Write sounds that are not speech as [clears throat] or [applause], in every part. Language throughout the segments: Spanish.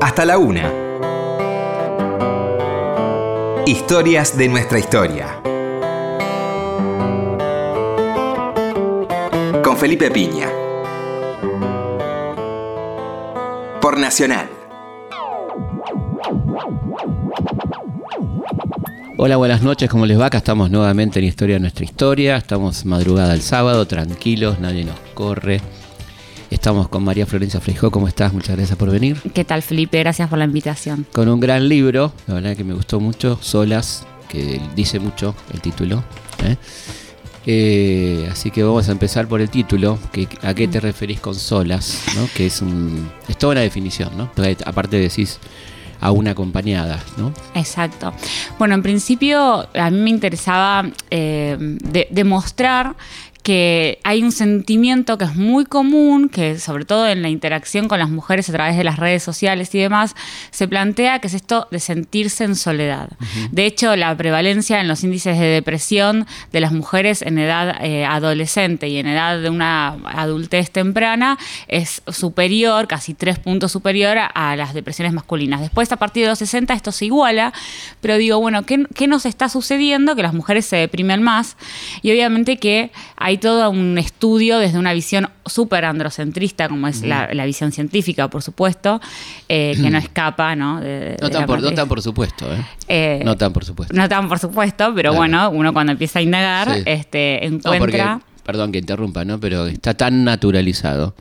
hasta la una. Historias de nuestra historia. Con Felipe Piña. Por Nacional. Hola, buenas noches, ¿cómo les va? Acá estamos nuevamente en Historia de nuestra historia. Estamos madrugada el sábado, tranquilos, nadie nos corre. Estamos con María Florencia Freijó. ¿Cómo estás? Muchas gracias por venir. ¿Qué tal, Felipe? Gracias por la invitación. Con un gran libro, la verdad que me gustó mucho, Solas, que dice mucho el título. ¿eh? Eh, así que vamos a empezar por el título. Que, ¿A qué te referís con solas? ¿no? Que es, un, es toda una definición, ¿no? Aparte decís a una acompañada, ¿no? Exacto. Bueno, en principio a mí me interesaba eh, demostrar que hay un sentimiento que es muy común, que sobre todo en la interacción con las mujeres a través de las redes sociales y demás, se plantea que es esto de sentirse en soledad. De hecho, la prevalencia en los índices de depresión de las mujeres en edad eh, adolescente y en edad de una adultez temprana es superior, casi tres puntos superior a, las depresiones masculinas. Después, a partir de los 60, esto se iguala, pero digo, bueno, ¿qué, qué nos está sucediendo? Que las mujeres se deprimen más y obviamente que hay hay todo un estudio desde una visión súper androcentrista, como es la, visión científica, por supuesto, eh, que no escapa, ¿no? no, tan por, por, supuesto, ¿eh? ¿eh? No tan por supuesto. No tan por supuesto, pero bueno, uno cuando empieza a indagar, este, encuentra... perdón que interrumpa, ¿no? Pero está tan naturalizado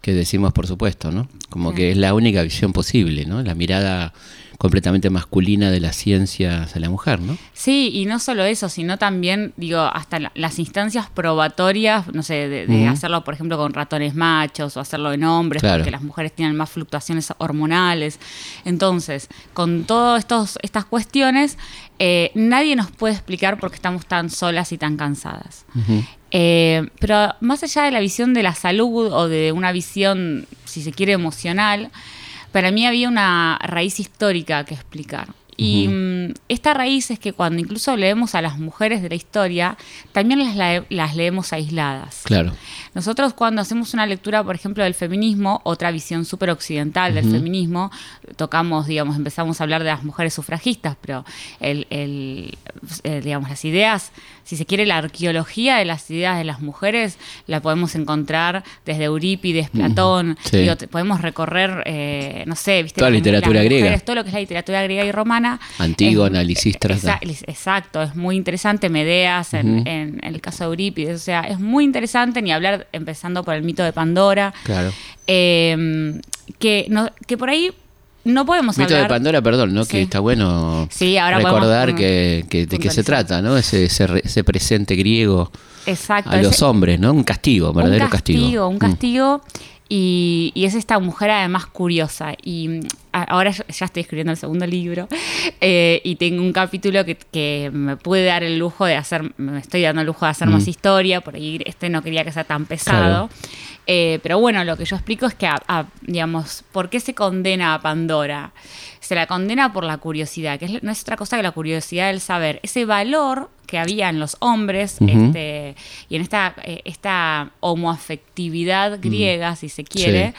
que decimos por supuesto, ¿no? Como que es la única visión posible, ¿no? La mirada completamente masculina de las ciencias a la mujer, ¿no? Sí, y no solo eso, sino también, digo, hasta las instancias probatorias, no sé, de, hacerlo, por ejemplo, con ratones machos o hacerlo en hombres, porque las mujeres tienen más fluctuaciones hormonales. Entonces, con todas estas cuestiones, eh, nadie nos puede explicar por qué estamos tan solas y tan cansadas. Eh, pero más allá de la visión de la salud o de una visión, si se quiere, emocional, para mí había una raíz histórica que explicar. Y mm, esta raíz es que cuando incluso leemos a las mujeres de la historia, también las, las, leemos aisladas. Claro. Nosotros cuando hacemos una lectura, por ejemplo, del feminismo, otra visión súper occidental del feminismo, tocamos, digamos, empezamos a hablar de las mujeres sufragistas, pero el, el, eh, digamos, las ideas, si se quiere, la arqueología de las ideas de las mujeres, la podemos encontrar desde Eurípides, Platón, podemos recorrer, eh, no sé, ¿viste? Toda la literatura griega. todo lo que es la literatura griega y romana Antiguo, análisis Exacto, es muy interesante. Medeas, en, el caso de Eurípides, o sea, es muy interesante ni hablar empezando por el mito de Pandora. Claro. Em, que, no, que por ahí no podemos Mito de Pandora, perdón, ¿no? Que está bueno recordar que, de qué se trata, ¿no? Ese, ese, presente griego a los hombres, ¿no? Un castigo, verdadero un castigo. Un mm. Y, es esta mujer además curiosa. Y mm, ahora ya estoy escribiendo el segundo libro [laughs] eh, y tengo un capítulo que, me puede dar el lujo de hacer, me estoy dando el lujo de hacer más mm. historia, por ahí este no quería que sea tan pesado. Eh, pero bueno, lo que yo explico es que, digamos, ¿por qué se condena a Pandora? Se la condena por la curiosidad, que no es otra cosa que la curiosidad del saber. Ese valor que había en los hombres este, y en esta, eh, esta homoafectividad griega, si se quiere.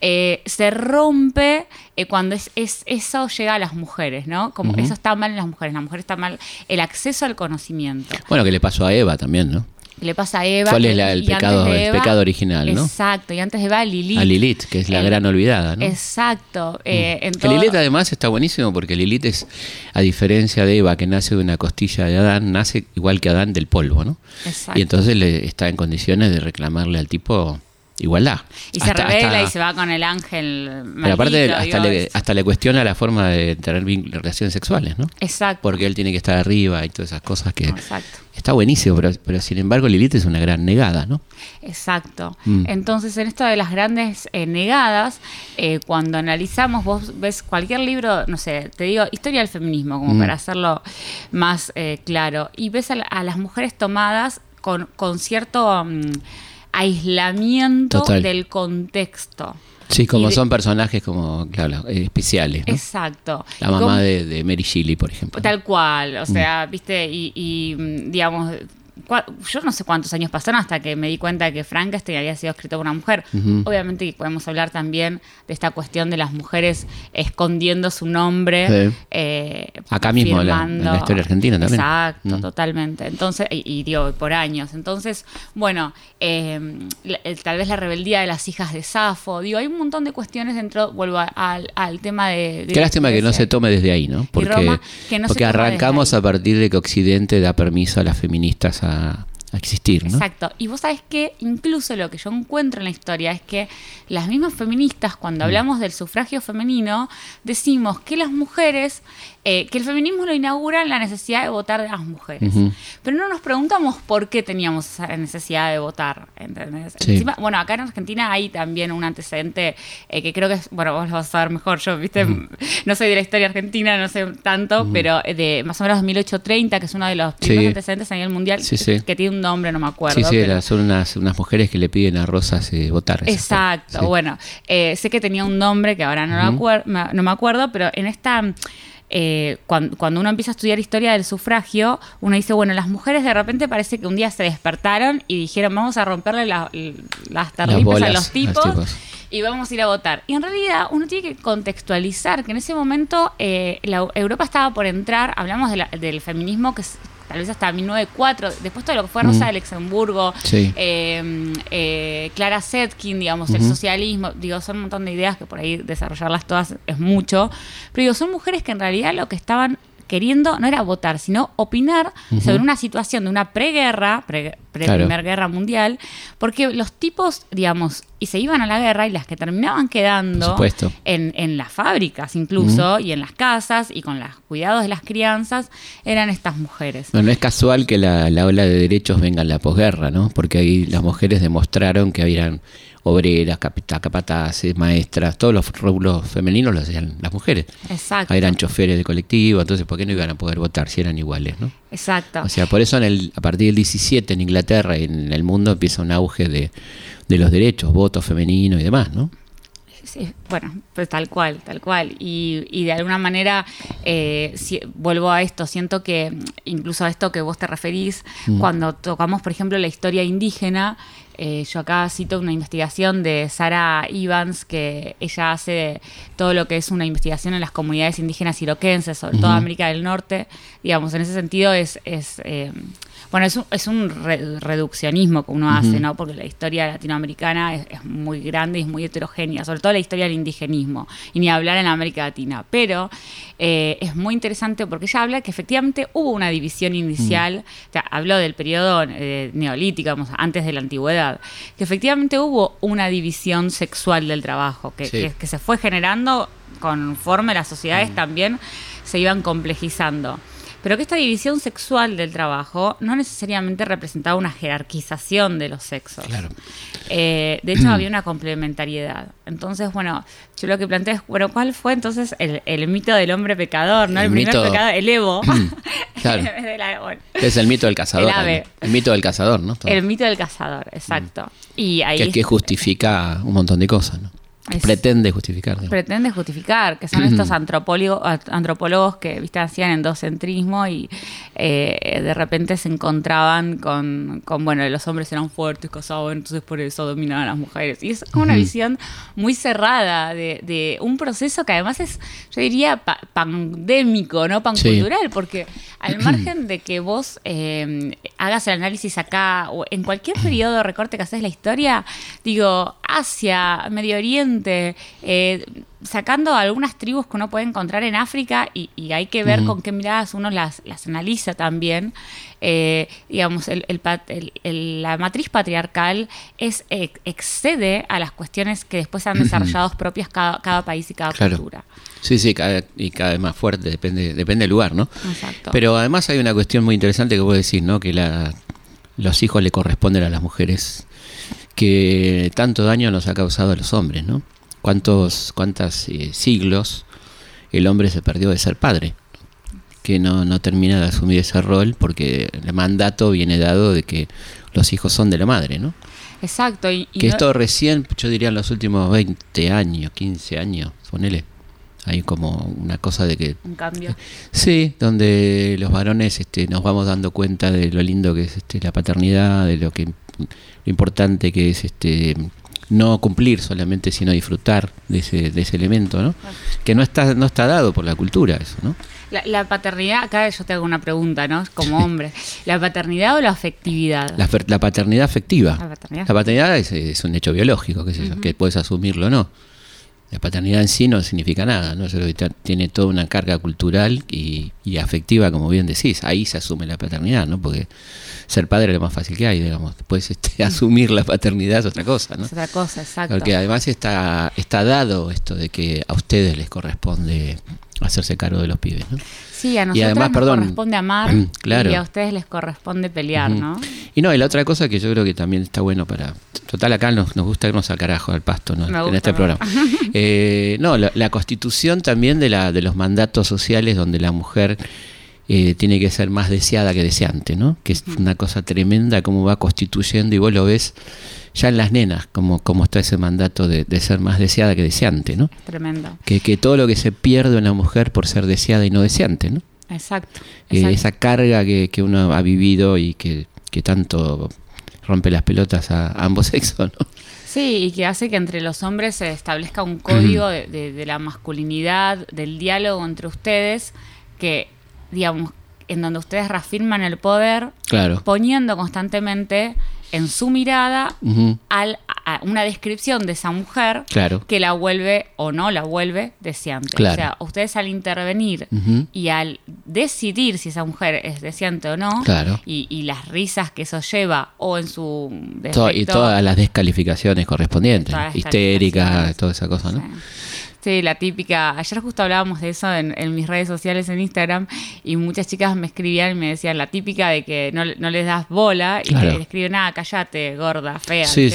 Eh, se rompe cuando es, eso llega a las mujeres, ¿no? Como eso está mal en las mujeres, la mujer está mal, el acceso al conocimiento. Bueno, que le pasó a Eva también, ¿no? Le pasa a Eva. ¿Cuál es el, pecado, el pecado original, no? Exacto, y antes de Eva, Lilith. A Lilith, que es la gran olvidada, ¿no? Exacto. Eh, mm. Lilith además está buenísimo porque Lilith es, a diferencia de Eva, que nace de una costilla de Adán, nace igual que Adán del polvo, ¿no? Exacto. Y entonces le, está en condiciones de reclamarle al tipo igualdad. Y se revela y se va con el ángel. Pero aparte, hasta le, hasta le, cuestiona la forma de tener relaciones sexuales, ¿no? Exacto. Porque él tiene que estar arriba y todas esas cosas que. Está buenísimo, pero, sin embargo Lilith es una gran negada, ¿no? Exacto. Mm. Entonces, en esto de las grandes eh, negadas, eh, cuando analizamos, vos ves cualquier libro, no sé, te digo, historia del feminismo, como mm. para hacerlo más eh, claro, y ves a, las mujeres tomadas con, con cierto. Mm, aislamiento del contexto. Sí, como son personajes como, claro, especiales. Exacto. La mamá de, Mary Shelley, por ejemplo. Tal cual, o sea, mm. viste, y, digamos, cua- yo no sé cuántos años pasaron hasta que me di cuenta de que Frankenstein había sido escrito por una mujer. Ujú. Obviamente que podemos hablar también de esta cuestión de las mujeres escondiendo su nombre. Sí. eh, Acá mismo, la- en la historia argentina también. Exacto, totalmente. Entonces, y, y digo, por años. Entonces, bueno, eh, el- tal vez la rebeldía de las hijas de Safo. Digo, hay un montón de cuestiones dentro, vuelvo a- al, al tema de... de- Qué lástima que no se tome desde ahí, ¿no? Porque, Roma, que no porque arrancamos a partir de que Occidente da permiso a las feministas a, a existir, ¿no? Exacto. Y vos sabés que incluso lo que yo encuentro en la historia es que las mismas feministas, Mm. cuando hablamos del sufragio femenino, decimos que las mujeres, eh, que el feminismo lo inaugura en la necesidad de votar de las mujeres. Pero no nos preguntamos por qué teníamos esa necesidad de votar. ¿entendés? Sí. Encima, bueno, acá en Argentina hay también un antecedente eh, que creo que es, bueno, vos lo vas a saber mejor, yo, viste, [laughs] no soy de la historia argentina, no sé tanto, pero eh, de más o menos 1830, que es uno de los primeros Sí. antecedentes a nivel mundial, Sí, que tiene un nombre, no me acuerdo. Sí, sí, pero- son unas, unas mujeres que le piden a Rosas eh, votar. Exacto, bueno, sé que tenía un nombre que ahora no, Ujú. acuer- no me acuerdo, pero en esta, eh, cuan- cuando, uno empieza a estudiar historia del sufragio, uno dice, bueno, las mujeres de repente parece que un día se despertaron y dijeron, vamos a romperle la- las tarlipas a los los tipos. Y vamos a ir a votar. Y en realidad uno tiene que contextualizar que en ese momento eh, la Europa estaba por entrar, hablamos de la- del feminismo que tal vez hasta 1904, después todo lo que fue Rosa Mm. de Luxemburgo, Sí. eh, eh, Clara Zetkin, digamos, el socialismo, digo, son un montón de ideas que por ahí desarrollarlas todas es mucho, pero digo, son mujeres que en realidad lo que estaban queriendo no era votar, sino opinar sobre una situación de una preguerra, pre, pre- Claro. Primera Guerra Mundial, porque los tipos, digamos, y se iban a la guerra y las que terminaban quedando en, en las fábricas incluso y en las casas y con los cuidados de las crianzas eran estas mujeres. Bueno, no es casual que la, la ola de derechos venga en la posguerra, ¿no? Porque ahí las mujeres demostraron que habían obreras, capita- capataces, maestras, todos los rubros femeninos los hacían las mujeres. Exacto. Eran choferes de colectivo, entonces ¿por qué no iban a poder votar si eran iguales, no? Exacto. O sea, por eso en el, a partir del 17 en Inglaterra y en el mundo empieza un auge de, de los derechos, voto femenino y demás, ¿no? Sí, bueno, pues tal cual, tal cual. Y, y de alguna manera, eh, si- vuelvo a esto, siento que incluso a esto que vos te referís, Mm. cuando tocamos, por ejemplo, la historia indígena, eh, yo acá cito una investigación de Sara Evans, que ella hace todo lo que es una investigación en las comunidades indígenas iroquenses, sobre todo. América del Norte. Digamos, en ese sentido es... es eh, bueno, es un, es un re- reduccionismo que uno hace. ¿no? Porque la historia latinoamericana es, es muy grande y es muy heterogénea, sobre todo la historia del indigenismo, y ni hablar en América Latina. Pero eh, es muy interesante porque ella habla que efectivamente hubo una división inicial, o sea, habló del periodo eh, neolítico, digamos, antes de la antigüedad, que efectivamente hubo una división sexual del trabajo, que, Sí. que- que se fue generando conforme las sociedades también se iban complejizando. Pero que esta división sexual del trabajo no necesariamente representaba una jerarquización de los sexos. Claro. Eh, de hecho, había una complementariedad. Entonces, bueno, yo lo que planteo es, bueno, ¿cuál fue entonces el, el mito del hombre pecador? ¿no? El, El primer mito- pecador, el Evo. [clears throat] [laughs] Claro. La- bueno, Es el mito del cazador. El. El mito del cazador, ¿no? el mito del cazador, exacto. Y ahí que, que justifica un montón de cosas, ¿no? Es- pretende justificar. pretende justificar, que son [clears throat] estos antropólogos, antropólogos que viste hacían endocentrismo y eh, de repente se encontraban con, con, bueno, los hombres eran fuertes, casados, entonces por eso dominaban a las mujeres. Y es como una visión muy cerrada de, de un proceso que además es, yo diría, pa- pandémico, ¿no? Pancultural, porque [clears throat] al margen de que vos eh, hagas el análisis acá o en cualquier periodo de recorte que haces la historia, digo, Asia, Medio Oriente, eh, sacando algunas tribus que uno puede encontrar en África y, y hay que ver con qué miradas uno las, las analiza también. Eh, digamos, el- el el- la matriz patriarcal es eh, excede a las cuestiones que después han desarrollado propias cada, cada país y cada Claro. cultura. Sí, sí, cada, y cada vez más fuerte, depende, depende del lugar, ¿no? Exacto. Pero además hay una cuestión muy interesante que vos decís, ¿no? Que la, los hijos le corresponden a las mujeres, que tanto daño nos ha causado a los hombres, ¿no? ¿Cuántos cuántos siglos el hombre se perdió de ser padre? Que no, no termina de asumir ese rol porque el mandato viene dado de que los hijos son de la madre, ¿no? Exacto. Y, y Que no- esto recién, yo diría en los últimos 20 años, 15 años, ponele, Hay como una cosa de que Un cambio. Sí, donde los varones este, nos vamos dando cuenta de lo lindo que es este, la paternidad, de lo que lo importante que es este no cumplir solamente, sino disfrutar de ese, de ese elemento, ¿no? Que no está, no está dado por la cultura eso, ¿no? La, la paternidad, acá yo te hago una pregunta, ¿no? Como hombre. [laughs] ¿La paternidad o la afectividad? La, paternidad afectiva. La paternidad. La paternidad es, es un hecho biológico, qué sé yo, que puedes asumirlo o no. La paternidad en sí no significa nada, ¿no? Que tiene toda una carga cultural y, y afectiva, como bien decís. Ahí se asume la paternidad, ¿no? Porque ser padre es lo más fácil que hay, digamos. Después este, [laughs] asumir la paternidad es otra cosa, ¿no? Es otra cosa, exacto. Porque además está, está dado esto de que a ustedes les corresponde hacerse cargo de los pibes, ¿no? Sí, a Y nosotros además, nos perdón, corresponde amar [clears throat] claro. y a ustedes les corresponde pelear. ¿no? Y no, y la otra cosa que yo creo que también está bueno para... Total, acá nos, nos gusta irnos al carajo, al pasto, ¿no? Me en gusta, este programa. [laughs] Eh, no, la, la constitución también de, la, de los mandatos sociales donde la mujer eh, tiene que ser más deseada que deseante, ¿no? Que es una cosa tremenda cómo va constituyendo y vos lo ves ya en las nenas, como, como está ese mandato de, de ser más deseada que deseante, ¿no? Tremendo. Que, que todo lo que se pierde en la mujer por ser deseada y no deseante, ¿no? Exacto. Eh, exacto. esa carga que, que uno ha vivido y que, que tanto rompe las pelotas a, a ambos [laughs] sexos, ¿no? Sí, y que hace que entre los hombres se establezca un código de, de- de la masculinidad, del diálogo entre ustedes, que, digamos, en donde ustedes reafirman el poder, Claro. poniendo constantemente en su mirada al- a una descripción de esa mujer Claro. que la vuelve o no la vuelve deseante. Claro. O sea, ustedes al intervenir y al decidir si esa mujer es deseante o no, Claro. y, y las risas que eso lleva, o en su To- y defecto, todas las descalificaciones correspondientes, Todas las histérica, descalificaciones. toda esa cosa, ¿no? Sí. Sí, la típica. Ayer justo hablábamos de eso en, en mis redes sociales en Instagram y muchas chicas me escribían y me decían la típica de que no, no les das bola y Claro. que le escriben, nada, callate, gorda, fea. Sí,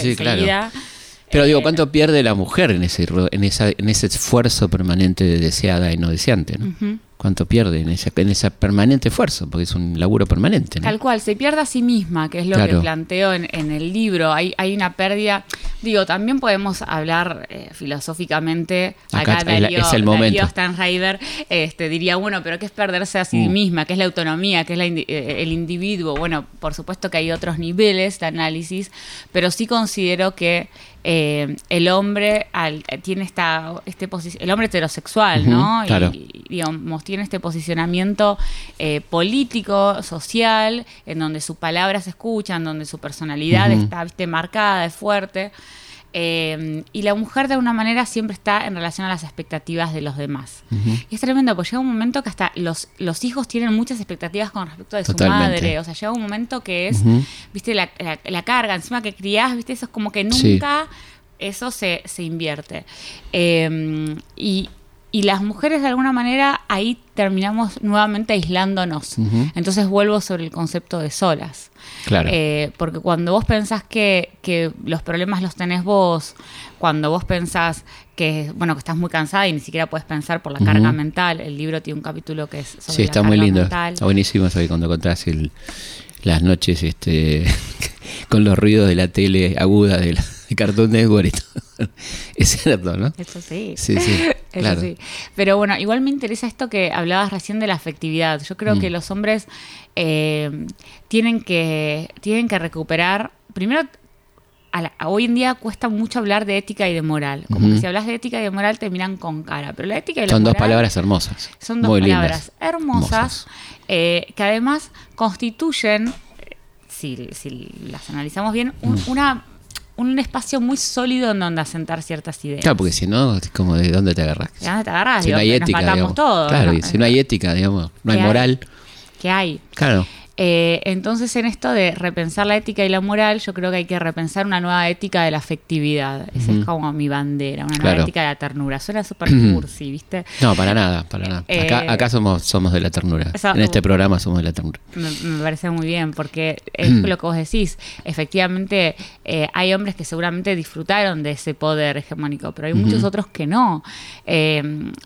Pero digo, eh, ¿cuánto pierde la mujer en ese, en esa, en ese esfuerzo permanente de deseada y no deseante, ¿no? ¿Cuánto pierde en ese, en ese permanente esfuerzo? Porque es un laburo permanente, ¿no? Tal cual, se pierde a sí misma, que es lo Claro. que planteo en, en el libro. Hay, hay una pérdida. Digo, también podemos hablar eh, filosóficamente. Acá Acá, Darío, es el momento. Stanriver este, diría, bueno, pero ¿qué es perderse a sí Mm. misma? ¿Qué es la autonomía? ¿Qué es la eh, el individuo? Bueno, por supuesto que hay otros niveles de análisis, pero sí considero que eh, el hombre al- tiene esta este el hombre heterosexual, ¿no? Claro. y, digamos, tiene este posicionamiento eh, político, social, en donde su palabra se escucha, en donde su personalidad está ¿viste? marcada, es fuerte. Eh, y la mujer de alguna manera siempre está en relación a las expectativas de los demás. Y es tremendo, porque llega un momento que hasta los, los hijos tienen muchas expectativas con respecto de su madre. O sea, llega un momento que es, viste, la, la- la carga, encima que criás, viste, eso es como que Sí. nunca eso se, se invierte. Eh, y, y las mujeres de alguna manera ahí terminamos nuevamente aislándonos. Entonces vuelvo sobre el concepto de solas. Claro. Eh, porque cuando vos pensás que, que los problemas los tenés vos, cuando vos pensás que, bueno, que estás muy cansada y ni siquiera puedes pensar por la Ujú. carga mental, el libro tiene un capítulo que es sobre Sí, la está muy carga lindo. mental. Está buenísimo eso cuando contás el- las noches este, [laughs] con los ruidos de la tele aguda de, la, Cartoon Network y todo. [laughs] Es cierto, ¿no? Eso sí. Sí, sí, [laughs] Eso claro. sí. Pero bueno, igual me interesa esto que hablabas recién de la afectividad. Yo creo Mm. que los hombres eh, tienen, que, tienen que recuperar, primero, a la- a hoy en día cuesta mucho hablar de ética y de moral. Como que si hablas de ética y de moral te miran con cara. Pero la ética y la Son dos moral palabras hermosas. son dos muy palabras lindas, hermosas eh, que además constituyen, si, si las analizamos bien, un, Mm. una, un espacio muy sólido en donde asentar ciertas ideas. Claro, porque si no, es como de dónde te agarras. ¿De dónde te agarrás? Si no hay que nos ética, matamos digamos. todos, claro, ¿no? y si no hay ética, digamos, no hay ¿Qué hay? moral, ¿Qué hay? claro. Eh, entonces, en esto de repensar la ética y la moral, yo creo que hay que repensar una nueva ética de la afectividad. Esa es como mi bandera, una Claro. nueva ética de la ternura. Suena súper cursi, ¿viste? No, para nada, para nada. Acá, Eh, acá somos, somos de la ternura. En este programa somos de la ternura. Me, me parece muy bien, porque es lo que vos decís. Efectivamente, eh, hay hombres que seguramente disfrutaron de ese poder hegemónico, pero hay muchos otros que no. Eh,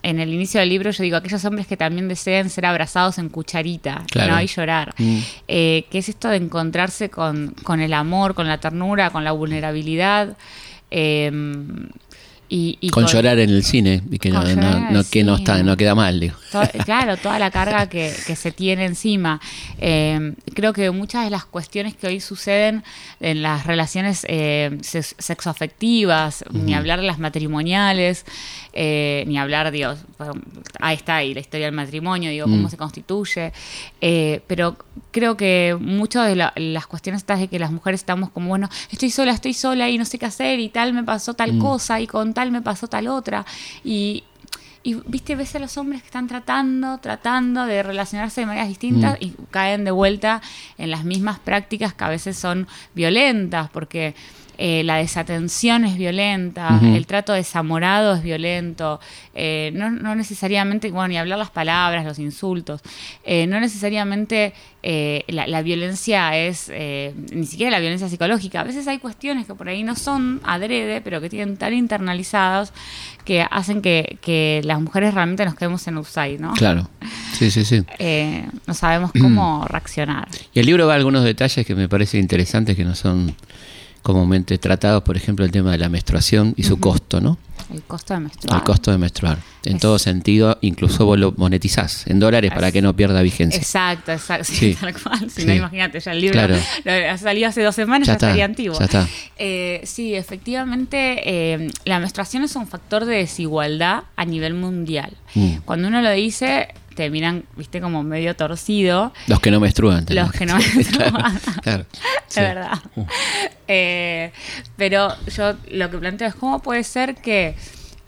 en el inicio del libro yo digo, aquellos hombres que también deseen ser abrazados en cucharita, Claro. ¿no? Y llorar. Mm. Eh, que es esto de encontrarse con, con el amor, con la ternura, con la vulnerabilidad. eh, Y, y con, llorar en el cine y que no, que no está no queda mal digo. To- claro, toda la carga que, que se tiene encima. Eh, creo que muchas de las cuestiones que hoy suceden en las relaciones eh, sex- sexoafectivas, ni hablar de las matrimoniales, eh, ni hablar, Dios, ahí está ahí la historia del matrimonio, digo, cómo Mm. se constituye, eh, pero creo que muchas de la- las cuestiones estas de que las mujeres estamos como, bueno, estoy sola, estoy sola y no sé qué hacer y tal me pasó tal cosa y con tal me pasó tal otra y, y viste, ves a los hombres que están tratando, tratando de relacionarse de maneras distintas y caen de vuelta en las mismas prácticas que a veces son violentas, porque eh, la desatención es violenta, el trato desamorado es violento, eh, no, no necesariamente, bueno, ni hablar las palabras, los insultos, eh, no necesariamente eh, la, la violencia es, eh, ni siquiera la violencia psicológica, a veces hay cuestiones que por ahí no son adrede, pero que tienen tan internalizados que hacen que, que las mujeres realmente nos quedemos en upside, ¿no? Claro. Sí, sí, sí. [laughs] Eh, no sabemos cómo [clears throat] reaccionar. Y el libro va a algunos detalles que me parecen interesantes que no son comúnmente tratados, por ejemplo, el tema de la menstruación y su costo, ¿no? El costo de menstruar. El costo de menstruar. En Es- todo sentido, incluso vos lo monetizás en dólares para que no pierda vigencia. Exacto, exacto. Sí, Sí. [laughs] tal cual. Si Sí. no, imagínate, ya el libro Claro. [laughs] lo- ha salido hace dos semanas, Ya ya, está, estaría antiguo. ya está. Eh, sí, efectivamente, eh, la menstruación es un factor de desigualdad a nivel mundial. Mm. Cuando uno lo dice, te miran, viste, como medio torcido. Los que no menstruan. Los que no [laughs] menstruan. claro, verdad. Eh, pero yo lo que planteo es cómo puede ser que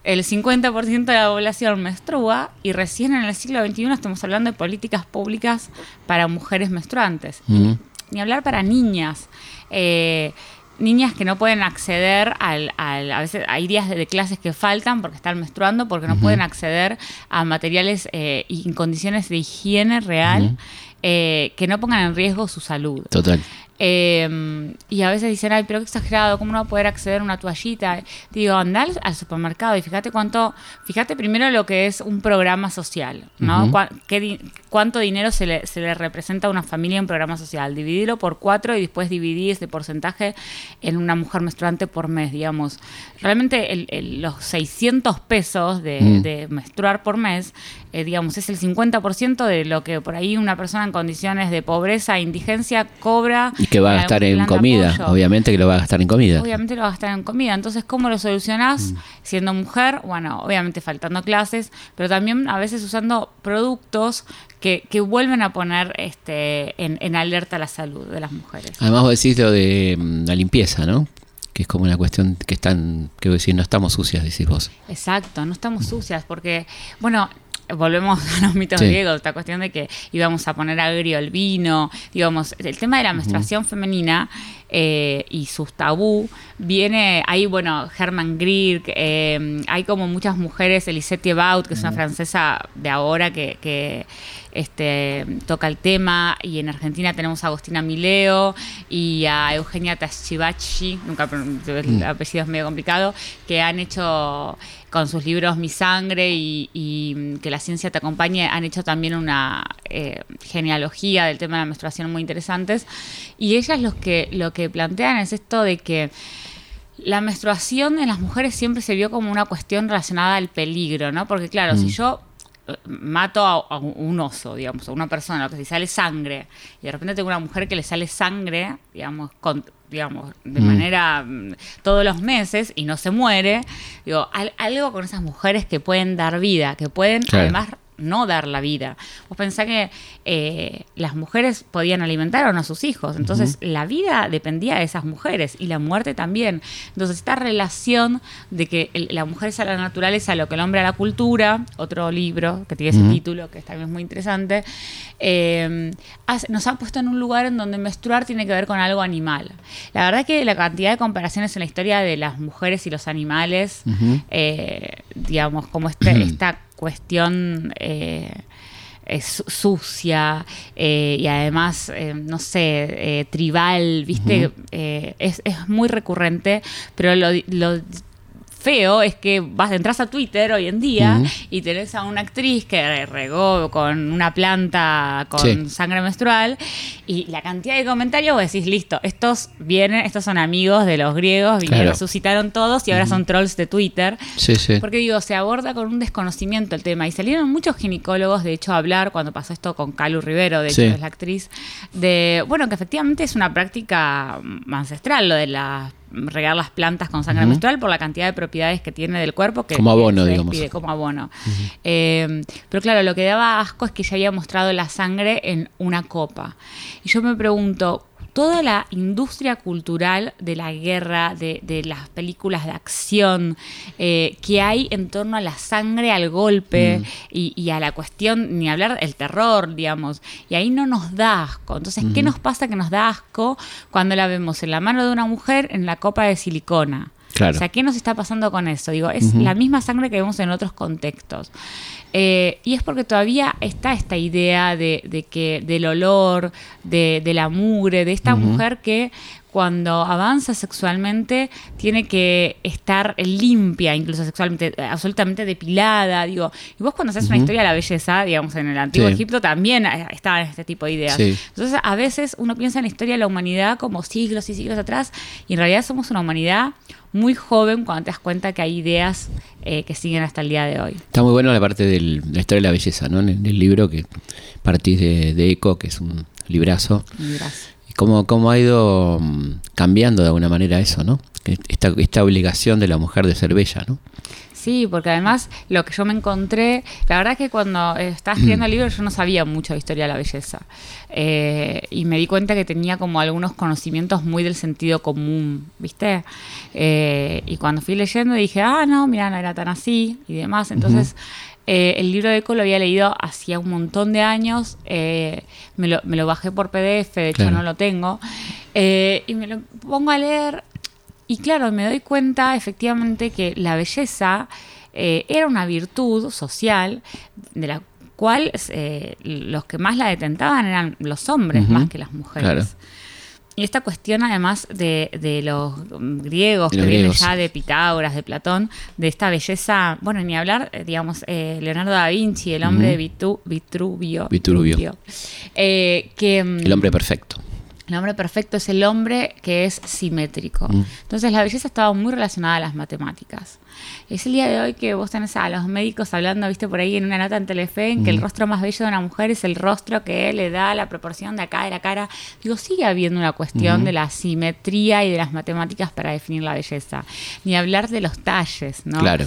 el 50% de la población menstrua y recién en el siglo XXI estamos hablando de políticas públicas para mujeres menstruantes. Mm. Ni hablar para niñas. Eh, niñas que no pueden acceder al, al- a veces hay días de, de clases que faltan porque están menstruando porque no pueden acceder a materiales eh, y en condiciones de higiene real eh, que no pongan en riesgo su salud. Total. Eh, y a veces dicen, ay, pero qué exagerado, ¿cómo no va a poder acceder a una toallita? Digo, anda al, supermercado y fíjate cuánto, fíjate primero lo que es un programa social, ¿no? Cuá- qué di- cuánto dinero se le, se le representa a una familia en un programa social. Dividirlo por cuatro y después dividir ese porcentaje en una mujer menstruante por mes, digamos. Realmente el- el- los 600 pesos de, Mm. de menstruar por mes, eh, digamos, es el 50% de lo que por ahí una persona en condiciones de pobreza e indigencia cobra. Y que va a gastar en comida. apoyo. Obviamente que lo va a gastar en comida. Obviamente lo va a gastar en comida. Entonces, ¿cómo lo solucionás Mm. siendo mujer? Bueno, obviamente faltando clases, pero también a veces usando productos que, que vuelven a poner este, en, en alerta la salud de las mujeres. Además vos decís lo de mm, la limpieza, ¿no? Que es como una cuestión que están, que vos decís, no estamos sucias, decís vos. Exacto, no estamos sucias porque, bueno, volvemos a los mitos Sí. griegos, esta cuestión de que íbamos a poner agrio el vino, digamos, el tema de la menstruación femenina eh, y sus tabú viene, ahí, bueno, Herman Grieg, eh, hay como muchas mujeres, Elisette Thibaut, que es una francesa de ahora que... que este, toca el tema y en Argentina tenemos a Agostina Mileo y a Eugenia Tashibachi, nunca el apellido es medio complicado, que han hecho con sus libros Mi Sangre y, y Que la ciencia te acompañe, han hecho también una eh, genealogía del tema de la menstruación muy interesantes. Y ellas los que, lo que plantean es esto de que la menstruación en las mujeres siempre se vio como una cuestión relacionada al peligro, ¿no? Porque claro, si yo eh, mato a, a un oso, digamos, a una persona, que si sale sangre, y de repente tengo una mujer que le sale sangre, digamos, con, digamos, de Mm. manera mm, todos los meses y no se muere, digo, al- algo con esas mujeres que pueden dar vida, que pueden Claro. además no dar la vida. Vos pensás que eh, las mujeres podían alimentar o no a sus hijos, entonces la vida dependía de esas mujeres y la muerte también. Entonces esta relación de que el- la mujer es a la naturaleza, lo que el hombre a la cultura, otro libro que tiene ese título que también es muy interesante, eh, hace- nos ha puesto en un lugar en donde menstruar tiene que ver con algo animal. La verdad que la cantidad de comparaciones en la historia de las mujeres y los animales, eh, digamos, como este, [clears throat] esta cuestión eh, eh, su- sucia eh, y además, eh, no sé, tribal, ¿viste? Es, es muy recurrente, pero lo, lo feo es que vas, entras a Twitter hoy en día Ujú. y tenés a una actriz que regó con una planta con Sí. sangre menstrual y la cantidad de comentarios vos decís, listo, estos vienen, estos son amigos de los griegos, vinieron, Claro. resucitaron todos y ahora son trolls de Twitter. Sí, sí. Porque digo, se aborda con un desconocimiento el tema. Y salieron muchos ginecólogos, de hecho, a hablar cuando pasó esto con Calu Rivero, de hecho, es la actriz, de, bueno, que efectivamente es una práctica mm, ancestral, lo de la regar las plantas con sangre menstrual por la cantidad de propiedades que tiene del cuerpo que Como abono, se digamos. despide como abono. Eh, pero claro, lo que daba asco es que ya había mostrado la sangre en una copa. Y yo me pregunto, toda la industria cultural de la guerra, de, de las películas de acción eh, que hay en torno a la sangre, al golpe Mm. y, y a la cuestión, ni hablar del terror, digamos. Y ahí no nos da asco. Entonces, ¿qué nos pasa que nos da asco cuando la vemos en la mano de una mujer en la copa de silicona? Claro. O sea, ¿qué nos está pasando con eso? Digo, es la misma sangre que vemos en otros contextos. Eh, y es porque todavía está esta idea de, de que del olor, de, de la mugre, de esta mujer que cuando avanza sexualmente tiene que estar limpia, incluso sexualmente, eh, absolutamente depilada. Digo, y vos cuando haces una historia de la belleza, digamos, en el antiguo Sí. Egipto también eh, estaban este tipo de ideas. Sí. Entonces, a veces uno piensa en la historia de la humanidad como siglos y siglos atrás, y en realidad somos una humanidad muy joven cuando te das cuenta que hay ideas eh, que siguen hasta el día de hoy. Está muy bueno la parte de la historia de la belleza, ¿no? En el, libro que partís de, de Eco, que es un librazo. Y cómo, cómo ha ido mm, cambiando de alguna manera eso, ¿no? Esta, esta obligación de la mujer de ser bella, ¿no? Sí, porque además lo que yo me encontré, la verdad es que cuando eh, estaba escribiendo el libro yo no sabía mucho de historia de la belleza. Eh, y me di cuenta que tenía como algunos conocimientos muy del sentido común, ¿viste? Eh, y cuando fui leyendo dije, ah, no, mira, no era tan así y demás. Entonces, eh, el libro de Eco lo había leído hacía un montón de años, eh, me, lo, me lo bajé por PDF, de hecho Claro. no lo tengo, eh, y me lo pongo a leer y claro, me doy cuenta efectivamente que la belleza eh, era una virtud social de la cual los que más la detentaban eran los hombres más que las mujeres. claro. Y esta cuestión además de, de los griegos, De que los viene griegos. ya de Pitágoras, de Platón, de esta belleza, bueno, ni hablar, eh, digamos, eh, Leonardo da Vinci, el hombre Ujú. de Vitu- Vitruvio. Vitruvio. eh, que, mm, El hombre perfecto. El hombre perfecto es el hombre que es simétrico. Mm. Entonces la belleza estaba muy relacionada a las matemáticas. Es el día de hoy que vos tenés a los médicos hablando, viste, por ahí en una nota en Telefe, en que el rostro más bello de una mujer es el rostro que le da la proporción de acá de la cara. Digo, sigue habiendo una cuestión de la simetría y de las matemáticas para definir la belleza. Ni hablar de los talles, ¿no? Claro.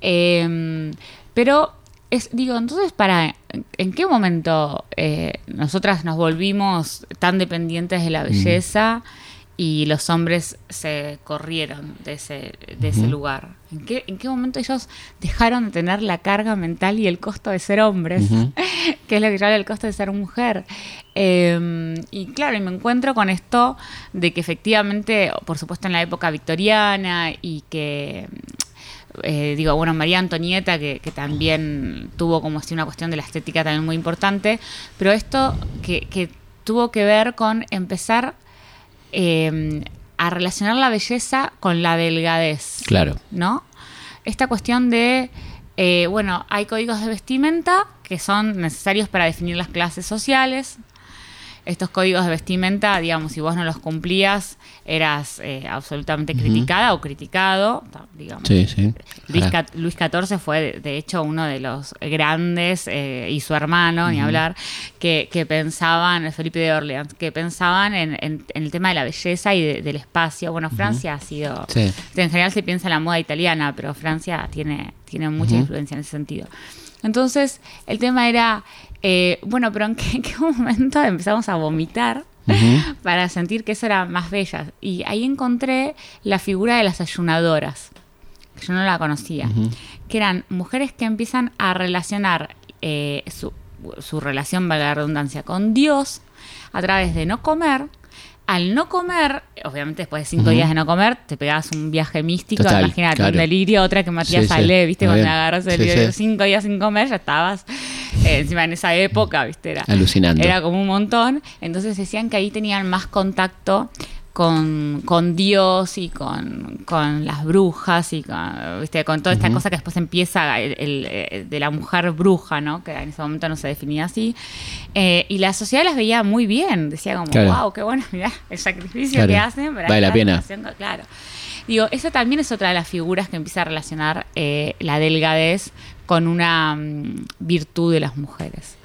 Eh, pero es, digo, entonces, para ¿en qué momento eh, nosotras nos volvimos tan dependientes de la belleza y los hombres se corrieron de ese, de ese lugar? ¿En qué, ¿En qué momento ellos dejaron de tener la carga mental y el costo de ser hombres? [laughs] Que es lo que yo hablo del costo de ser mujer. Eh, y claro, y me encuentro con esto de que efectivamente, por supuesto en la época victoriana y que, eh, digo, bueno, María Antonieta, que, que también tuvo como así una cuestión de la estética también muy importante, pero esto que, que tuvo que ver con empezar eh, a relacionar la belleza con la delgadez. Claro. ¿no? Esta cuestión de, eh, bueno, hay códigos de vestimenta que son necesarios para definir las clases sociales. Estos códigos de vestimenta, digamos, si vos no los cumplías, eras eh, absolutamente criticada o criticado, digamos. Sí, sí. Luis, XIV fue, de, hecho, uno de los grandes, eh, y su hermano, ni hablar, que, que pensaban, Felipe de Orleans, que pensaban en, en- en el tema de la belleza y de- del espacio. Bueno, Francia ha sido... Sí. En general se piensa en la moda italiana, pero Francia tiene, tiene mucha influencia en ese sentido. Entonces, el tema era, eh, bueno, pero ¿en qué, en qué [laughs] momento empezamos a vomitar para sentir que eso era más bella? Y ahí encontré la figura de las ayunadoras, que yo no la conocía, que eran mujeres que empiezan a relacionar eh, su, su relación, valga la redundancia, con Dios a través de no comer. Al no comer, obviamente después de cinco días de no comer, te pegás un viaje místico, Total, imagínate, claro. un delirio, otra que Matías Sí, sí, Salé, viste, cuando agarras el Sí, sí. cinco días sin comer, ya estabas eh, encima en esa época, viste, era, Alucinando. era como un montón. Entonces decían que ahí tenían más contacto con, con Dios y con, con las brujas y con, ¿viste? con toda esta cosa que después empieza el, el, eh, de la mujer bruja, ¿no? que en ese momento no se definía así. Eh, y la sociedad las veía muy bien, decía como, Claro. wow, qué bueno, [laughs] mirá, el sacrificio Claro. que hacen. para Vale la pena. haciendo- claro. Digo, esa también es otra de las figuras que empieza a relacionar eh, la delgadez con una mm, virtud de las mujeres.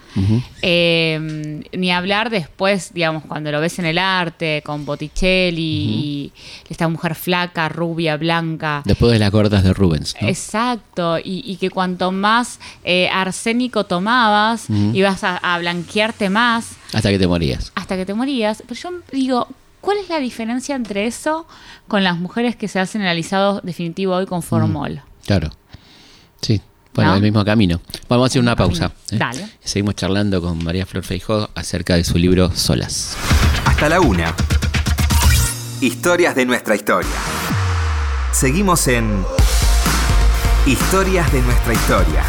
Eh, ni hablar después, digamos, cuando lo ves en el arte, con Botticelli y esta mujer flaca, rubia, blanca. Después de las gordas de Rubens. ¿no? Exacto, y, y que cuanto más eh, arsénico tomabas, ibas a, a blanquearte más Hasta que te morías. hasta que te morías. Pero yo digo, ¿cuál es la diferencia entre eso con las mujeres que se hacen el alisado definitivo hoy con formol? Claro. Sí. Bueno, ¿No? el mismo camino. Vamos a hacer una pausa. ¿eh? Dale. Seguimos charlando con María Flor Feijó acerca de su libro Solas. Hasta la una. Historias de nuestra historia. Seguimos en Historias de nuestra historia.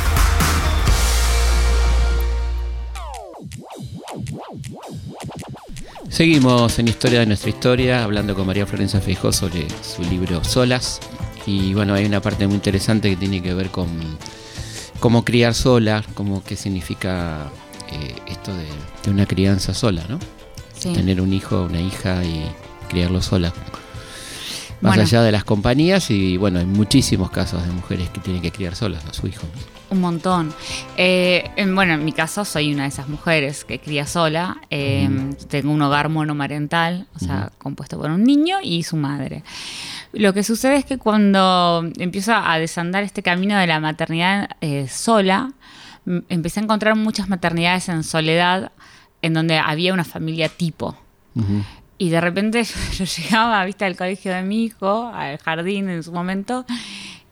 Seguimos en Historia de nuestra historia, hablando con María Florencia Feijó sobre su libro Solas. Y bueno, hay una parte muy interesante que tiene que ver con cómo criar sola, cómo qué significa eh, esto de, de una crianza sola, ¿no? Sí. Tener un hijo, una hija y criarlo sola. Más Bueno. allá de las compañías y bueno, hay muchísimos casos de mujeres que tienen que criar solas a su hijo. ¿no? Un montón. Eh, en- bueno, en mi caso soy una de esas mujeres que cría sola. Eh, Tengo un hogar monomarental, o sea, compuesto por un niño y su madre. Lo que sucede es que cuando empiezo a desandar este camino de la maternidad eh, sola, empecé a encontrar muchas maternidades en soledad en donde había una familia tipo. Y de repente [laughs] yo llegaba, viste, al colegio de mi hijo, al jardín en su momento,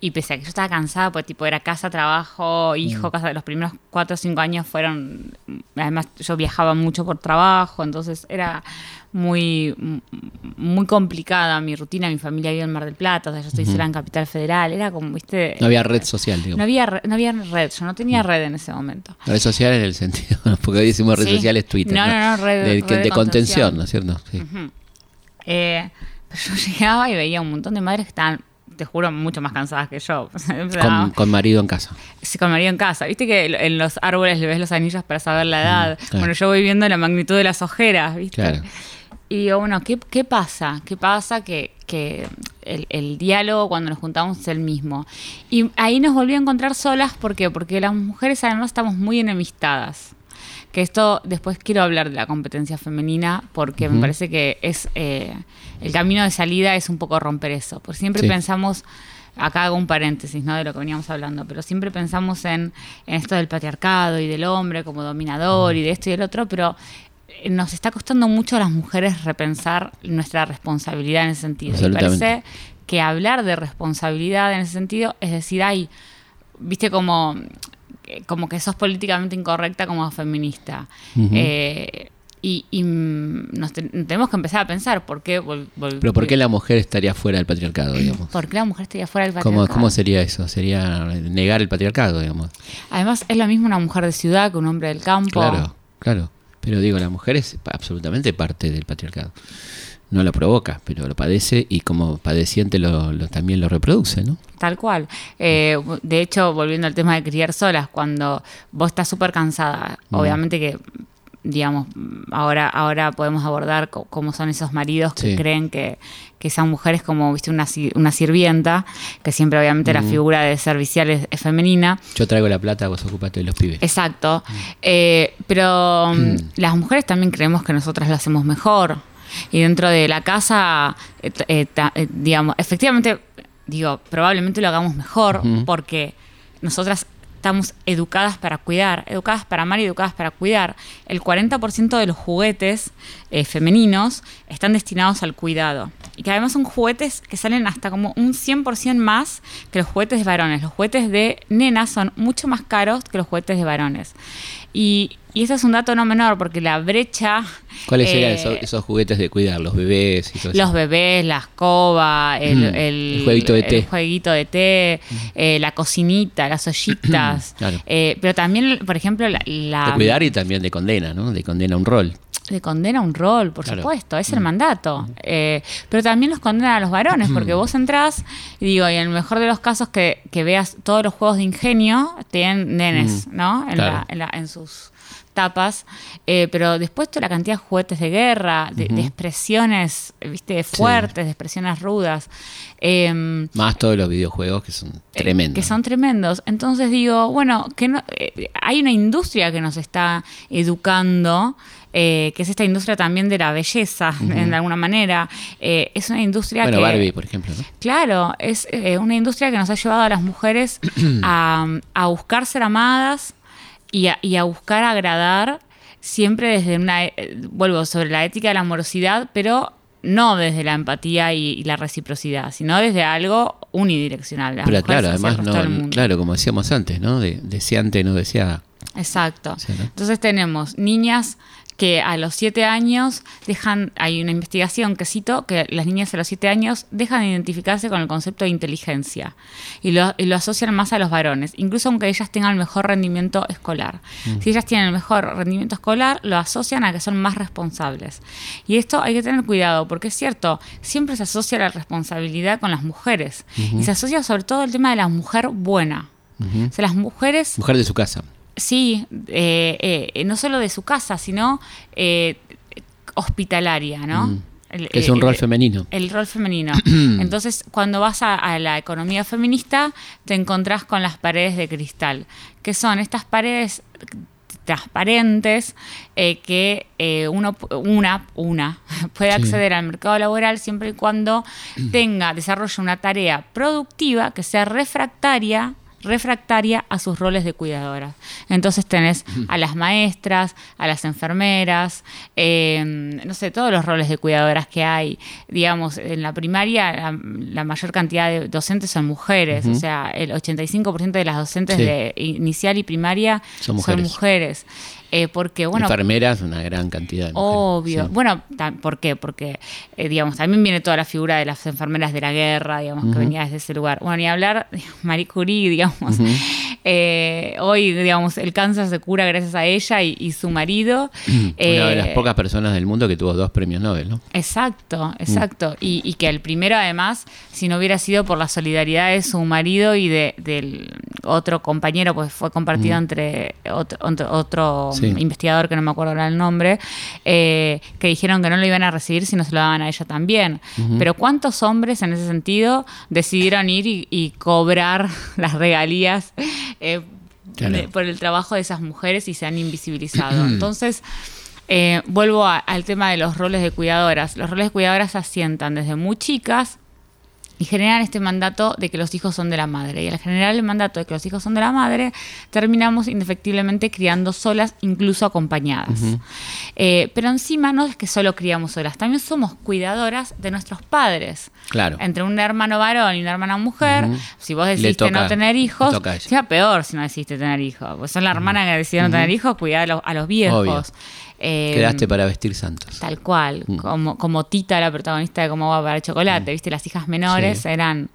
y pese a que yo estaba cansada, pues tipo era casa, trabajo, Mm. hijo, casa, los primeros cuatro o cinco años fueron, además yo viajaba mucho por trabajo, entonces era muy, muy complicada mi rutina, mi familia vive en Mar del Plata, o sea, yo estoy sola en Capital Federal, era como, viste, No había red social, digo. no había, re- no había red, yo no tenía red en ese momento. Red social en el sentido, [laughs] porque hoy decimos red Sí. social es Twitter. No, no, no, red- de, red de contención. ¿no es cierto? Sí. Eh, pero yo [laughs] llegaba y veía un montón de madres que estaban, te juro, mucho más cansadas que yo. [laughs] O sea, Con, con marido en casa. Sí, con marido en casa. Viste que en los árboles le ves los anillos para saber la edad. claro. Bueno, yo voy viendo la magnitud de las ojeras, ¿viste? Claro. Y digo, bueno, ¿qué, qué pasa? ¿Qué pasa? Que, que el, el diálogo cuando nos juntamos es el mismo. Y ahí nos volví a encontrar solas, ¿por qué? Porque las mujeres además estamos muy enemistadas. Que esto, después quiero hablar de la competencia femenina, porque me parece que es eh, el camino de salida es un poco romper eso. Porque siempre Sí. pensamos, acá hago un paréntesis, ¿no? De lo que veníamos hablando, pero siempre pensamos en, en esto del patriarcado y del hombre como dominador y de esto y del otro, pero eh, nos está costando mucho a las mujeres repensar nuestra responsabilidad en ese sentido. Y Absolutamente. parece que hablar de responsabilidad en ese sentido es decir, hay, viste como, como que sos políticamente incorrecta como feminista. Eh, y y, mm, nos te- tenemos que empezar a pensar por qué... vol- vol- Pero ¿por qué la mujer estaría fuera del patriarcado, [clears throat] digamos? ¿Por qué la mujer estaría fuera del ¿Cómo, patriarcado? ¿Cómo sería eso? Sería negar el patriarcado, digamos. Además, es lo mismo una mujer de ciudad que un hombre del campo. Claro, claro. Pero digo, la mujer es absolutamente parte del patriarcado. No lo provoca, pero lo padece y como padeciente lo, lo- también lo reproduce, ¿no? Tal cual. Eh, de hecho, volviendo al tema de criar solas, cuando vos estás súper cansada, Mm. obviamente que, digamos, ahora, ahora podemos abordar cómo son esos maridos que Sí. creen que, que esa mujer es como, viste, una, una sirvienta, que siempre obviamente la figura de servicial es, es femenina. Yo traigo la plata, vos ocupate de los pibes. Exacto. Eh, pero [clears throat] mm, las mujeres también creemos que nosotras lo hacemos mejor. Y dentro de la casa, eh, eh, ta- eh, digamos, efectivamente, digo, probablemente lo hagamos mejor porque nosotras estamos educadas para cuidar, educadas para amar y educadas para cuidar. El 40% de los juguetes eh, femeninos están destinados al cuidado. Y que además son juguetes que salen hasta como un 100% más que los juguetes de varones. Los juguetes de nenas son mucho más caros que los juguetes de varones. Y, y ese es un dato no menor porque la brecha... ¿Cuáles serían eh, esos, esos juguetes de cuidar? Los bebés y todo eso. los bebés, la escoba, el, Mm, el- el jueguito de el té. jueguito de té, eh, la cocinita, las ollitas. [clears throat] Claro. Eh, pero también, por ejemplo, la, la- De cuidar y también de condena, ¿no? De condena un rol. Le condena un rol, por Claro. supuesto, es el mandato. Eh, pero también los condena a los varones, porque vos entrás, y digo, y en el mejor de los casos que, que veas todos los juegos de ingenio, tienen nenes, ¿no? En, Claro. la- en la- en sus tapas, eh, pero después toda la cantidad de juguetes de guerra, de, de expresiones, viste, fuertes, de expresiones rudas. em, Más todos los videojuegos que son eh, tremendos. Que son tremendos. Entonces digo, bueno, que no, eh, hay una industria que nos está educando, eh, que es esta industria también de la belleza, en de alguna manera. Eh, es una industria Bueno, que... Barbie, por ejemplo, ¿no? Claro, es eh, una industria que nos ha llevado a las mujeres [clears throat] a, a buscar ser amadas y a, y a buscar agradar siempre desde una, eh, vuelvo sobre la ética de la amorosidad, pero no desde la empatía y, y la reciprocidad, sino desde algo unidireccional. Las Pero claro, además, no, claro, como decíamos antes, ¿no? De, deseante no desea. Exacto. Sí, ¿no? Entonces tenemos niñas que a los siete años dejan, hay una investigación que cito, que las niñas a los siete años dejan de identificarse con el concepto de inteligencia y lo, y lo asocian más a los varones, incluso aunque ellas tengan el mejor rendimiento escolar. Mm. Si ellas tienen el mejor rendimiento escolar, lo asocian a que son más responsables. Y esto hay que tener cuidado, porque es cierto, siempre se asocia la responsabilidad con las mujeres y se asocia sobre todo el tema de la mujer buena. O sea, las mujeres Mujer de su casa. Sí, eh, eh, no solo de su casa, sino eh, hospitalaria, ¿no? Mm. El- Que es eh, un rol el- femenino. El rol femenino. [clears throat] Entonces, cuando vas a, a la economía feminista, te encontrás con las paredes de cristal, que son estas paredes transparentes eh, que eh, uno una una [laughs] puede Sí. acceder al mercado laboral siempre y cuando [clears throat] tenga desarrolle una tarea productiva que sea refractaria refractaria a sus roles de cuidadoras. Entonces tenés a las maestras, a las enfermeras, eh, no sé, todos los roles de cuidadoras que hay. Digamos, en la primaria la, la mayor cantidad de docentes son mujeres, o sea, el 85% de las docentes Sí. de inicial y primaria Son son mujeres. Eh, porque, bueno, Enfermeras, una gran cantidad de mujeres. Obvio. Sí. Bueno, ¿por qué? Porque, eh, digamos, también viene toda la figura de las enfermeras de la guerra, digamos, que venía desde ese lugar. Bueno, ni hablar de [laughs] Marie Curie, digamos. [laughs] Eh, hoy, digamos, el cáncer se cura gracias a ella y, y su marido. [clears throat] Una de las Eh, pocas personas del mundo que tuvo dos premios Nobel, ¿no? Exacto, exacto. Y, y que el primero, además, si no hubiera sido por la solidaridad de su marido y de, del otro compañero, pues fue compartido entre otro, otro- otro Sí. investigador que no me acuerdo ahora el nombre, eh, que dijeron que no lo iban a recibir si no se lo daban a ella también. Pero ¿cuántos hombres en ese sentido decidieron ir y, y cobrar [laughs] las regalías? eh, Claro. de- por el trabajo de esas mujeres y se han invisibilizado. [clears throat] Entonces, eh, vuelvo a- al tema de los roles de cuidadoras. Los roles de cuidadoras se asientan desde muy chicas y generan este mandato de que los hijos son de la madre. Y al generar el mandato de que los hijos son de la madre, terminamos indefectiblemente criando solas, incluso acompañadas. Eh, pero encima no es que solo criamos solas, también somos cuidadoras de nuestros padres. Claro. Entre un hermano varón y una hermana mujer, si vos decidiste toca- no tener hijos, sea peor si no decidiste tener hijos. Pues son la hermana que decidió no tener hijos, cuidar a los, a los viejos. Eh, Quedaste para vestir santos. Tal cual, Mm. como, como Tita, la protagonista de Cómo va para el chocolate, ¿viste? Las hijas menores Sí. eran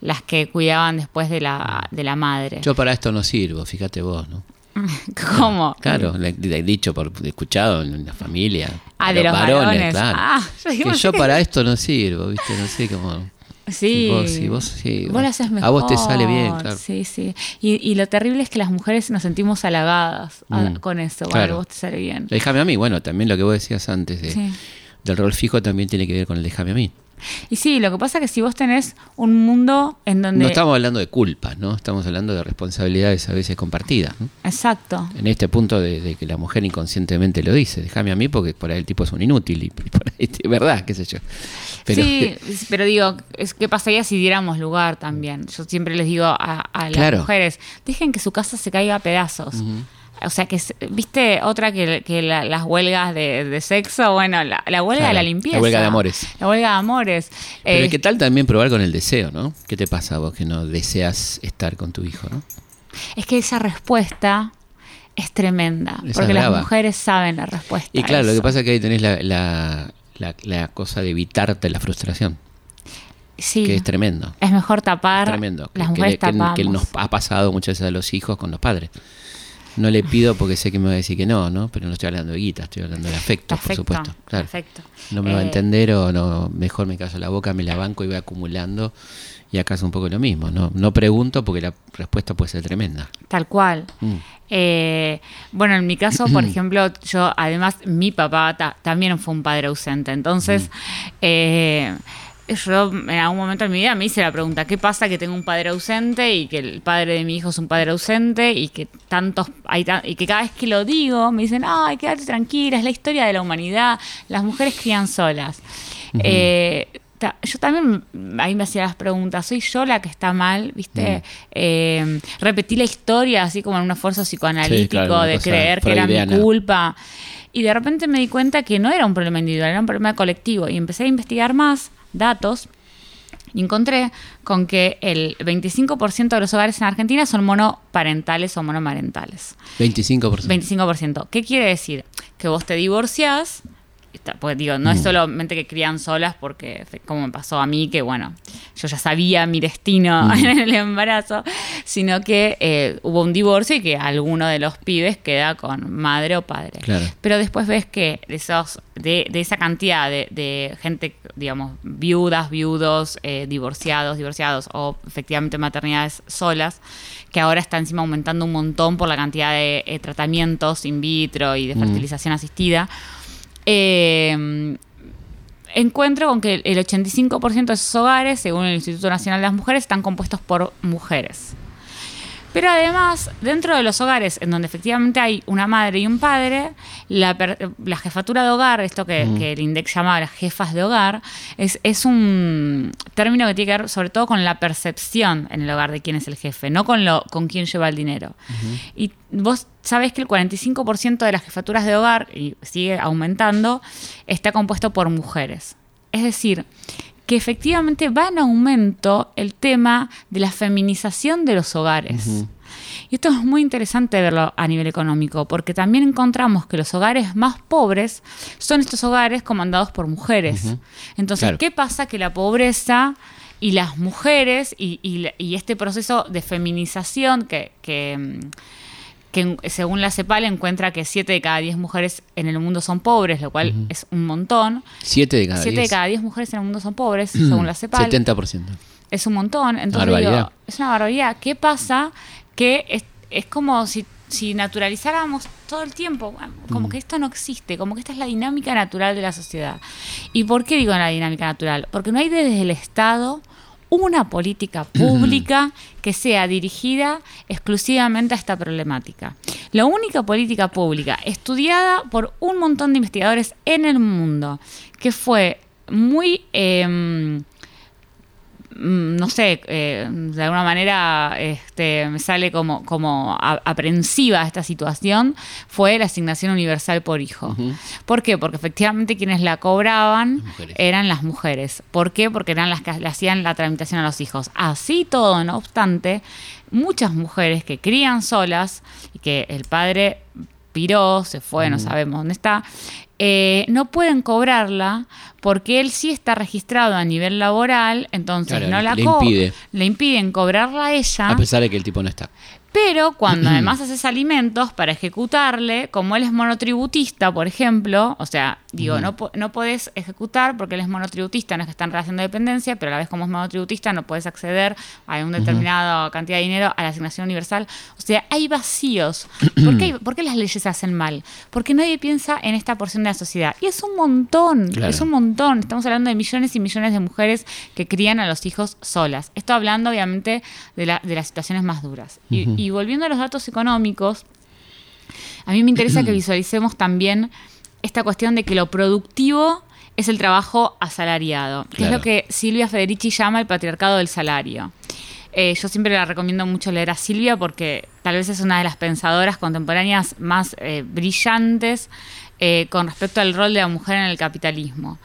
las que cuidaban después de la, de la madre. Yo para esto no sirvo, fíjate vos, ¿no? [laughs] ¿Cómo? Claro, he dicho por escuchado en la familia. Ah, de Los los varones. claro. Ah, [laughs] yo que yo para esto no sirvo, ¿viste? No sé cómo. Sí. Si vos- si vos lo haces mejor. a vos te sale bien, claro. Sí, sí. Y, y lo terrible es que las mujeres nos sentimos halagadas a- Mm, con eso. Bueno, claro. vos te sale bien. Déjame a mí, bueno, también lo que vos decías antes de, Sí. del rol fijo también tiene que ver con el déjame a mí. Y sí, lo que pasa es que si vos tenés un mundo en donde... No estamos hablando de culpas, ¿no? Estamos hablando de responsabilidades a veces compartidas. ¿no? Exacto. En este punto de, de que la mujer inconscientemente lo dice, déjame a mí porque por ahí el tipo es un inútil y por ahí es verdad, qué sé yo. Pero, sí, pero digo, es, ¿qué pasaría si diéramos lugar también? Yo siempre les digo a, a las Claro. mujeres, dejen que su casa se caiga a pedazos. O sea, que, viste, otra que, que la- las huelgas de, de sexo, bueno, la, la huelga de Claro, la la limpieza. huelga de amores. La huelga de amores. Pero Eh, ¿qué tal también probar con el deseo, no? ¿Qué te pasa vos que no deseas estar con tu hijo, no? es que esa respuesta es tremenda, Esa porque las mujeres saben la respuesta. Y claro, lo que pasa es que ahí tenés la, la, la- la cosa de evitarte la frustración, sí, que es tremendo. es mejor tapar. Es tremendo. Las que mujeres que- que nos ha pasado muchas veces a los hijos con los padres. No le pido porque sé que me va a decir que no, ¿no? Pero no estoy hablando de guita, estoy hablando de afecto, por supuesto. Claro. afecto. No me va a Eh, entender o no, mejor me callo la boca, me la banco y voy acumulando. Y acá es un poco lo mismo, ¿no? No pregunto porque la respuesta puede ser tremenda. Tal cual. Mm. Eh, bueno, en mi caso, por [clears throat] ejemplo, yo además, mi papá ta- también fue un padre ausente. Entonces, eh, yo en algún momento de mi vida me hice la pregunta, ¿qué pasa que tengo un padre ausente y que el padre de mi hijo es un padre ausente y que tantos hay y que cada vez que lo digo me dicen, ay, quédate tranquila, es la historia de la humanidad, las mujeres crían solas. Eh, ta- yo también ahí me hacía las preguntas, ¿soy yo la que está mal? ¿Viste? Eh, repetí la historia así como en un esfuerzo psicoanalítico Sí, claro, una de creer que era mi culpa. Y de repente me di cuenta que no era un problema individual, era un problema colectivo. Y empecé a investigar más datos y encontré con que el 25% de los hogares en Argentina son monoparentales o monomarentales. 25%. 25%. ¿Qué quiere decir? Que vos te divorciás, pues digo, no Mm. es solamente que crían solas, porque como me pasó a mí, que bueno, yo ya sabía mi destino Mm. [laughs] en el embarazo, sino que eh, hubo un divorcio y que alguno de los pibes queda con madre o padre. Claro. Pero después ves que de, esos, de, de esa cantidad de, de gente, digamos, viudas, viudos, eh, divorciados, divorciados o efectivamente maternidades solas, que ahora está encima aumentando un montón por la cantidad de eh, tratamientos in vitro y de Mm. fertilización asistida. Eh, encuentro con que el 85% de esos hogares, según el Instituto Nacional de las Mujeres, están compuestos por mujeres. Pero además, dentro de los hogares en donde efectivamente hay una madre y un padre, la, per- la jefatura de hogar, esto que, que el INDEC llama las jefas de hogar, es, es un término que tiene que ver sobre todo con la percepción en el hogar de quién es el jefe, no con, lo, con quién lleva el dinero. Y vos sabés que el 45% de las jefaturas de hogar, y sigue aumentando, está compuesto por mujeres. Es decir, que efectivamente va en aumento el tema de la feminización de los hogares. Y esto es muy interesante verlo a nivel económico, porque también encontramos que los hogares más pobres son estos hogares comandados por mujeres. Entonces, Claro. ¿qué pasa? Que la pobreza y las mujeres y, y la- y este proceso de feminización que, que, mm, que según la CEPAL encuentra que 7 de cada 10 mujeres en el mundo son pobres, lo cual es un montón. 7 de cada 7 de 10. cada 10 mujeres en el mundo son pobres, según la CEPAL. 70%. Es un montón. Entonces Barbaridad. digo, es una barbaridad. ¿Qué pasa? Que es, es como si, si naturalizáramos todo el tiempo, como Mm. que esto no existe, como que esta es la dinámica natural de la sociedad. ¿Y por qué digo la dinámica natural? Porque no hay desde el Estado una política pública que sea dirigida exclusivamente a esta problemática. La única política pública estudiada por un montón de investigadores en el mundo, que fue muy... em, no sé, eh, de alguna manera este, me sale como, como aprensiva esta situación, fue la asignación universal por hijo. ¿Por qué? Porque efectivamente quienes la cobraban Las eran las mujeres. ¿Por qué? Porque eran las que le hacían la tramitación a los hijos. Así todo, no obstante, muchas mujeres que crían solas y que el padre piró, se fue, no sabemos dónde está, eh, no pueden cobrarla porque él sí está registrado a nivel laboral, entonces Claro, no la le impide. le impiden cobrarla a ella. A pesar de que el tipo no está. Pero cuando además haces alimentos para ejecutarle, como él es monotributista, por ejemplo, o sea, digo, no, po- no podés ejecutar porque él es monotributista, no es que está en relación de dependencia, pero a la vez como es monotributista no puedes acceder a una determinada cantidad de dinero a la asignación universal. O sea, hay vacíos. ¿Por qué, hay- por qué las leyes se hacen mal? Porque nadie piensa en esta porción de la sociedad. Y es un montón, Claro. es un montón. Estamos hablando de millones y millones de mujeres que crían a los hijos solas. Esto hablando, obviamente, de, la- de las situaciones más duras. Y- y, volviendo a los datos económicos, a mí me interesa que [clears throat] visualicemos también esta cuestión de que lo productivo es el trabajo asalariado, que es lo que Silvia Federici llama el patriarcado del salario. Eh, yo siempre la recomiendo mucho leer a Silvia porque tal vez es una de las pensadoras contemporáneas más eh, brillantes eh, con respecto al rol de la mujer en el capitalismo.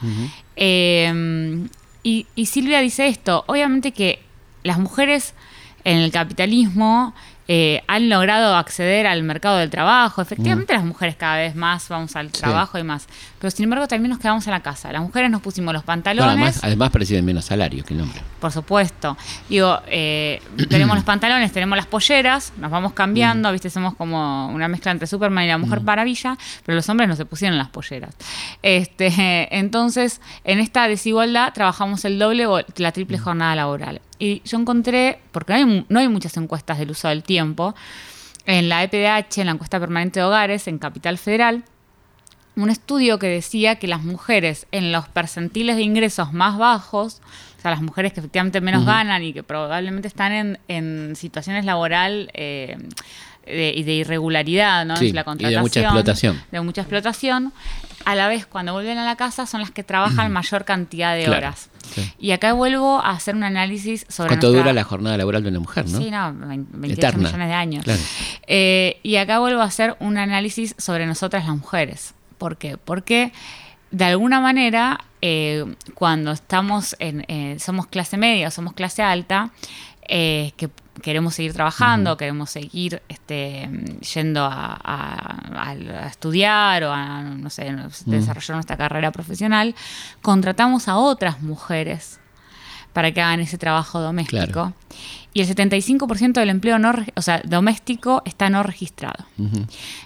Y, y Silvia dice esto, obviamente que las mujeres en el capitalismo eh, han logrado acceder al mercado del trabajo. Efectivamente, las mujeres cada vez más vamos al trabajo y más. Pero sin embargo, también nos quedamos en la casa. Las mujeres nos pusimos los pantalones. además, además perciben menos salario que el hombre. Por supuesto. Digo, eh, tenemos los pantalones, tenemos las polleras, nos vamos cambiando, ¿viste? Somos como una mezcla entre Superman y la Mujer Maravilla, pero los hombres no se pusieron las polleras. Este, [laughs] entonces, en esta desigualdad trabajamos el doble o la triple jornada laboral. Y yo encontré, porque no hay, no hay muchas encuestas del uso del tiempo, en la EPDH, en la encuesta permanente de hogares, en Capital Federal, un estudio que decía que las mujeres en los percentiles de ingresos más bajos, o sea, las mujeres que efectivamente menos ganan y que probablemente están en, en situaciones laboral eh, de, de irregularidad, ¿no? Sí, la y de contratación, mucha explotación. de mucha explotación, a la vez cuando vuelven a la casa son las que trabajan mayor cantidad de Claro, horas. sí. Y acá vuelvo a hacer un análisis sobre ¿Cuánto nuestra- dura la jornada laboral de una mujer, no? Sí, no, 20 28 Eterna. millones de años. Claro. Eh, y acá vuelvo a hacer un análisis sobre nosotras las mujeres. ¿Por qué? Porque de alguna manera, eh, cuando estamos en, eh, somos clase media o somos clase alta, eh, que queremos seguir trabajando, queremos seguir este, yendo a, a- a estudiar o a, no sé, desarrollar nuestra carrera profesional, contratamos a otras mujeres para que hagan ese trabajo doméstico. Claro. Y el 75% del empleo no, o sea, doméstico está no registrado.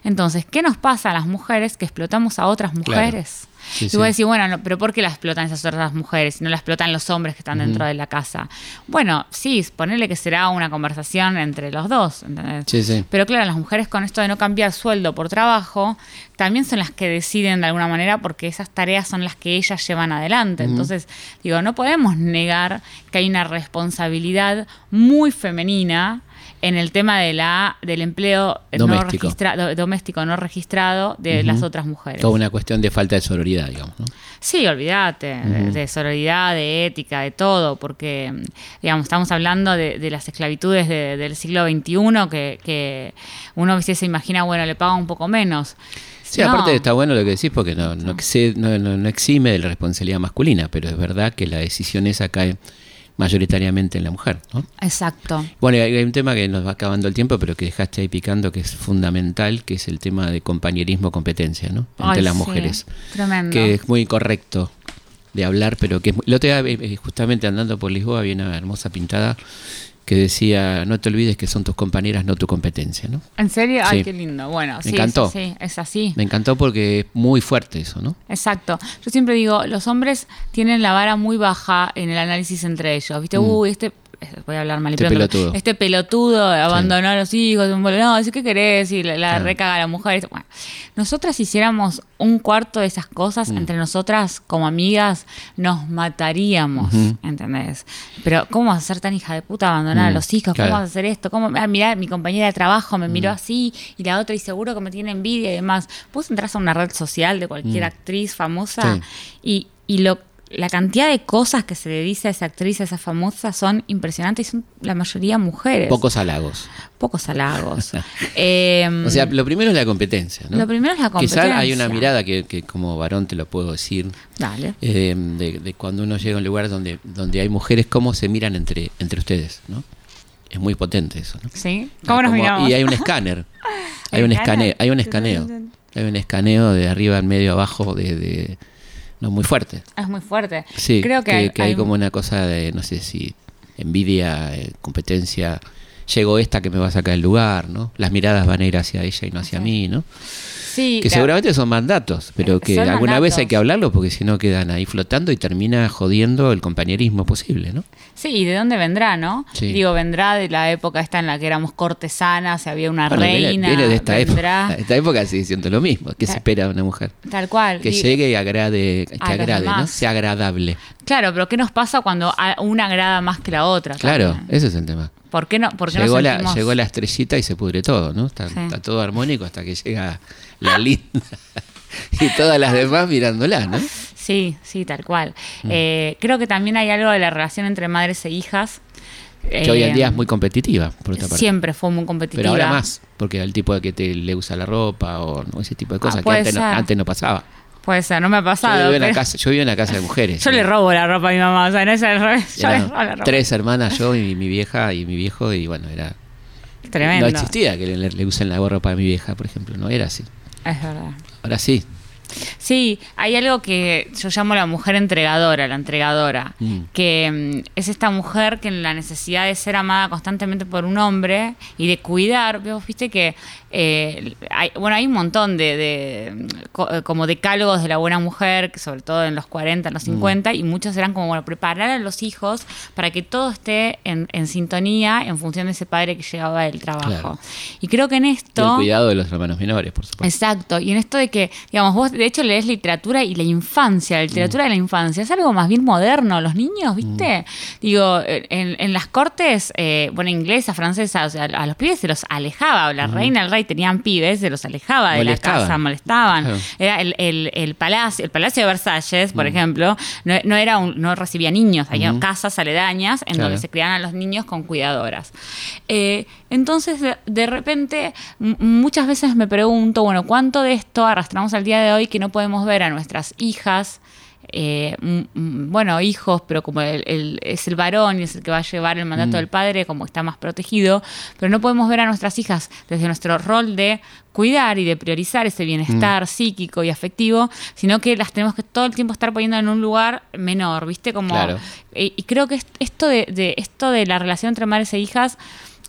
Entonces, ¿qué nos pasa a las mujeres que explotamos a otras mujeres? Sí, y sí. voy a decir, bueno, no, pero ¿por qué las explotan esas otras mujeres y no las explotan los hombres que están dentro de la casa? Bueno, sí, ponerle que será una conversación entre los dos. ¿entendés? Sí, sí. Pero claro, las mujeres con esto de no cambiar sueldo por trabajo, también son las que deciden de alguna manera porque esas tareas son las que ellas llevan adelante. Entonces, digo, no podemos negar que hay una responsabilidad muy femenina en el tema de la del empleo no Doméstico. registrado doméstico no registrado de las otras mujeres. Toda una cuestión de falta de sororidad, digamos, ¿no? Sí, olvídate, de, de sororidad, de ética, de todo, porque, digamos, estamos hablando de, de las esclavitudes de- del siglo XXI, que, que uno a veces se imagina, bueno, le paga un poco menos. Sí, No. aparte está bueno lo que decís porque no, no, no, no- no exime de la responsabilidad masculina, pero es verdad que la decisión esa cae mayoritariamente en la mujer, ¿no? Exacto. Bueno, hay hay un tema que nos va acabando el tiempo, pero que dejaste ahí picando, que es fundamental, que es el tema de compañerismo-competencia, ¿no? Entre Ay, las sí, mujeres. Tremendo. Que es muy correcto de hablar, pero que es muy... El otro día, eh, eh, justamente andando por Lisboa, había una hermosa pintada que decía, no te olvides que son tus compañeras, no tu competencia, ¿no? ¿En serio? Ay, Sí. qué lindo. Bueno, Me sí, encantó. sí, sí, es así. Me encantó porque es muy fuerte eso, ¿no? Exacto. Yo siempre digo, los hombres tienen la vara muy baja en el análisis entre ellos. ¿Viste? Uy, este. Voy a hablar mal y Mm. Este pronto, pelotudo. Este pelotudo abandonó a los hijos. No, ¿sí ¿qué querés? Y la, la recaga a la mujer. Bueno, nosotras hiciéramos un cuarto de esas Mm. cosas entre nosotras como amigas, nos mataríamos. ¿Entendés? Pero, ¿cómo vas a ser tan hija de puta abandonar a Mm, los hijos? claro. ¿Cómo vas a hacer esto? ¿Cómo? Ah, mirá, mi compañera de trabajo me miró así y la otra y seguro que me tiene envidia y demás. Vos entras a una red social de cualquier actriz famosa Sí. y, y lo, la cantidad de cosas que se le dice a esa actriz, a esa famosa, son impresionantes y son la mayoría mujeres. Pocos halagos. Pocos halagos. [laughs] Eh, O sea, lo primero es la competencia, ¿no? Lo primero es la Quizás hay una competencia. mirada que, que como varón te lo puedo decir, Dale. eh, de, de cuando uno llega a un lugar donde, donde hay mujeres, cómo se miran entre, entre ustedes, ¿no? Es muy potente eso, ¿no? ¿Sí? ¿Cómo nos Como- miramos? Y hay un escáner. [laughs] hay un escaneo, hay un escaneo. Hay un escaneo de arriba en medio abajo de, de- no muy fuerte. Es muy fuerte. Sí, Creo que, hay, que hay hay- como una cosa de, no sé si envidia, eh, competencia. Llegó esta que me va a sacar el lugar, ¿no? Las miradas van a ir hacia ella y no hacia mí, ¿no? Sí, Que seguramente son mandatos, pero que Son alguna vez hay que hablarlo porque si no quedan ahí flotando y termina jodiendo el compañerismo posible, ¿no? Sí, ¿y de dónde vendrá, no? Sí. Digo, vendrá de la época esta en la que éramos cortesanas, había una Bueno, reina. viene de esta vendrá, época. [laughs] Esta época sigue siendo lo mismo. ¿Qué se espera de una mujer? Tal cual. Que llegue y agrade, que a agrade, ¿no? Sea agradable. Claro, pero ¿qué nos pasa cuando una agrada más que la otra? Claro, también? ese es el tema. ¿Por qué no? ¿Por qué Llegó, no la, llegó la estrellita y se pudre todo, ¿no? Está, Sí. está todo armónico hasta que llega la linda [laughs] y todas las demás mirándola, ¿no? Sí, sí, tal cual. Mm. Eh, creo que también hay algo de la relación entre madres e hijas. Que hoy en eh, día es muy competitiva, por otra parte. Siempre fue muy competitiva. Pero ahora más, porque el tipo de que te le usa la ropa o ¿no? ese tipo de cosas que Ah, antes no, antes no pasaba. Puede ser, no me ha Yo pasado. vivía, en la casa, yo vivía en una casa de mujeres. [laughs] Yo le robo la ropa a mi mamá, o sea, no es revés. [laughs] Yo le robo la ropa. tres hermanas, yo y mi vieja y mi viejo, y bueno, era Tremendo. No existía que le, le usen la gorra para mi vieja, por ejemplo, no era así. Es verdad. Ahora sí. Sí, hay algo que yo llamo la mujer entregadora, la entregadora, Mm. que mm, es esta mujer que en la necesidad de ser amada constantemente por un hombre y de cuidar, vos viste que eh, hay, bueno, hay un montón de, de, mm, eh, como decálogos de la buena mujer, que sobre todo en los 40, en los 50, y muchos eran como, bueno, preparar a los hijos para que todo esté en, en sintonía en función de ese padre que llegaba del trabajo. Claro. Y creo que en Y esto... el cuidado de los hermanos menores, por supuesto. Exacto, y en esto de que, digamos, vos de hecho lees literatura y la infancia, la literatura de la infancia, es algo más bien moderno, los niños, ¿viste? Digo, en, en las cortes, eh, bueno, inglesa, francesa, o sea, a los pibes se los alejaba, la reina, el rey tenían pibes, se los alejaba de la casa, molestaban. Claro. Era el, el- el palacio, el palacio de Versalles, por ejemplo, no, no era un- no recibía niños, había casas aledañas en Claro. donde se criaban a los niños con cuidadoras. Eh, entonces, de, de repente, muchas veces me pregunto, bueno, ¿cuánto de esto arrastramos al día de hoy que no podemos ver a nuestras hijas? eh, bueno, hijos, pero como el- el- es el varón y es el que va a llevar el mandato del padre, como está más protegido, pero no podemos ver a nuestras hijas desde nuestro rol de cuidar y de priorizar ese bienestar psíquico y afectivo, sino que las tenemos que todo el tiempo estar poniendo en un lugar menor, ¿viste? Como, Claro. y, y creo que est- esto de, de- esto de la relación entre madres e hijas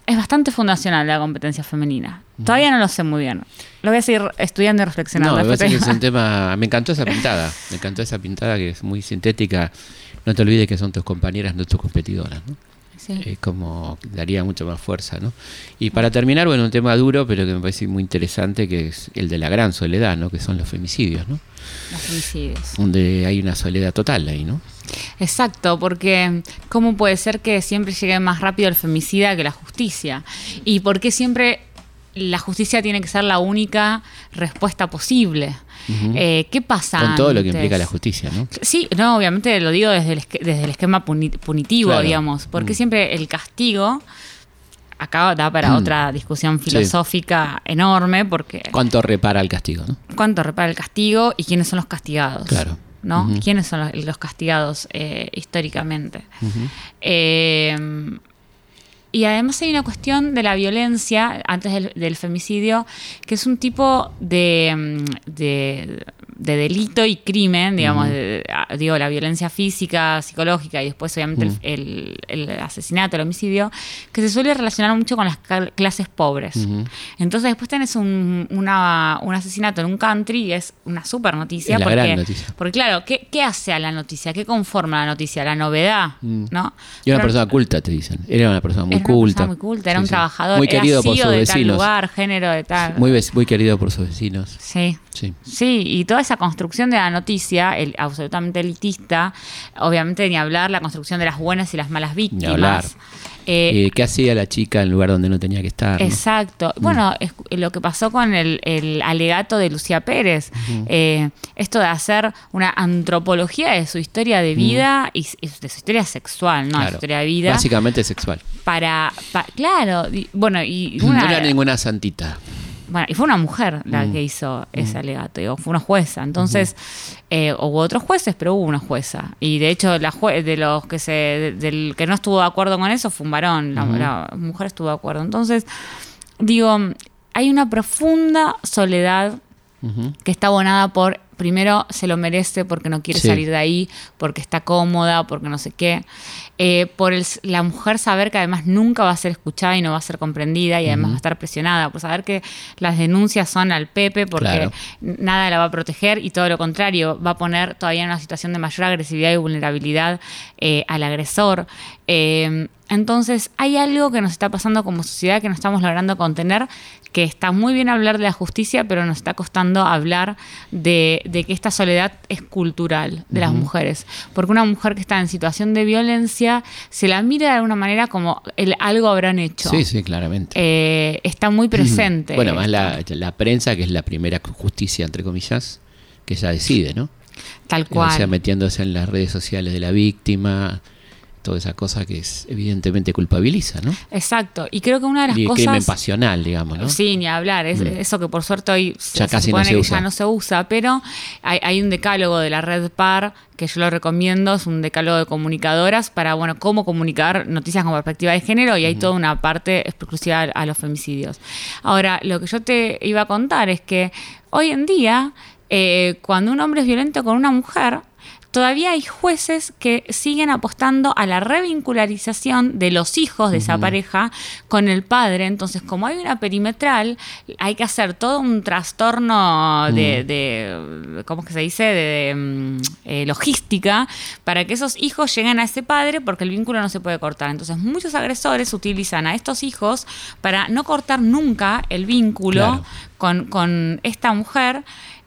es bastante fundacional de la competencia femenina. Todavía no lo sé muy bien. Lo voy a seguir estudiando y reflexionando. No, me parece que es un [laughs] tema. Me encantó esa pintada. Me encantó esa pintada que es muy sintética. No te olvides que son tus compañeras, no tus competidoras. ¿no? Sí. Es como daría mucho más fuerza, ¿no? Y para terminar, bueno, un tema duro, pero que me parece muy interesante, que es el de la gran soledad, ¿no? Que son los femicidios, ¿no? Los femicidios. Donde hay una soledad total ahí, ¿no? Exacto, porque ¿cómo puede ser que siempre llegue más rápido el femicida que la justicia? ¿Y por qué siempre la justicia tiene que ser la única respuesta posible? Eh, ¿Qué pasa? Con todo lo que implica la justicia, ¿no? Sí, no, obviamente lo digo desde el, esque- desde el esquema puni- punitivo, Claro. digamos, porque Mm. siempre el castigo, acá da para otra discusión filosófica enorme, porque ¿Cuánto repara el castigo, no? cuánto repara el castigo y quiénes son los castigados. Claro. ¿No? ¿Quiénes son los, los castigados eh, históricamente? Eh, y además hay una cuestión de la violencia antes del, del femicidio, que es un tipo de, mm, de, de delito y crimen, digamos, de- de- ah, digo, la violencia física, psicológica y después obviamente el- el, el asesinato, el homicidio, que se suele relacionar mucho con las clases pobres. Entonces después tenés un, una- un asesinato en un country y es una super noticia. La porque, gran noticia. porque claro, ¿qué, qué hace a la noticia? ¿Qué conforma la noticia? La novedad, Mm. ¿no? Y una Pero- persona culta, te dicen. Era una persona muy era una culta. muy culta, era Sí, un sí. trabajador, Muy era querido por CEO sus de tal vecinos. lugar, género de tal. Muy, muy querido por sus vecinos. Sí. Sí. Sí, y toda esa construcción de la noticia, el, absolutamente elitista, obviamente ni hablar la construcción de las buenas y las malas víctimas. hablar. Eh, Eh, ¿Qué hacía la chica en el lugar donde no tenía que estar? no? Exacto. Bueno, es lo que pasó con el, el alegato de Lucía Pérez, eh, esto de hacer una antropología de su historia de vida y, de su historia sexual, ¿no? Su historia de vida. Básicamente sexual. Para, pa- claro, y- bueno, y no era ninguna santita. Bueno, y fue una mujer la Mm. que hizo ese alegato, digo, fue una jueza. Entonces, eh, hubo otros jueces, pero hubo una jueza. Y de hecho, la jue- de los que se, de- del que no estuvo de acuerdo con eso fue un varón, la, mujer estuvo de acuerdo. Entonces, digo, hay una profunda soledad que está abonada por, primero, se lo merece porque no quiere Sí. salir de ahí, porque está cómoda, porque no sé qué. Eh, por el- la mujer saber que además nunca va a ser escuchada y no va a ser comprendida y además va a estar presionada, por saber que las denuncias son al Pepe porque Claro. nada la va a proteger y todo lo contrario, va a poner todavía en una situación de mayor agresividad y vulnerabilidad eh, al agresor. Eh, entonces, hay algo que nos está pasando como sociedad que no estamos logrando contener, que está muy bien hablar de la justicia, pero nos está costando hablar de, de que esta soledad es cultural de las mujeres. Porque una mujer que está en situación de violencia se la mira de alguna manera como el, algo habrán hecho. Sí, sí, claramente. Eh, está muy presente. Bueno, más la, la prensa, que es la primera justicia, entre comillas, que ya decide, ¿no? Tal O cual. sea, metiéndose en las redes sociales de la víctima, toda esa cosa que es evidentemente culpabiliza, ¿no? Exacto. Y creo que una de las Y cosas. crimen pasional, digamos, ¿no? Sí, ni hablar. Es, Eso que por suerte hoy Ya casi no se usa. ya no se usa, pero hay, hay un decálogo de la red PAR que yo lo recomiendo, es un decálogo de comunicadoras para, bueno, cómo comunicar noticias con perspectiva de género y hay toda una parte exclusiva a los femicidios. Ahora, lo que yo te iba a contar es que hoy en día, eh, cuando un hombre es violento con una mujer, Todavía hay jueces que siguen apostando a la revincularización de los hijos de esa pareja con el padre. Entonces, como hay una perimetral, hay que hacer todo un trastorno de, de- ¿cómo es que se dice? De, de, mm, eh, logística para que esos hijos lleguen a ese padre porque el vínculo no se puede cortar. Entonces, muchos agresores utilizan a estos hijos para no cortar nunca el vínculo Claro. con, con esta mujer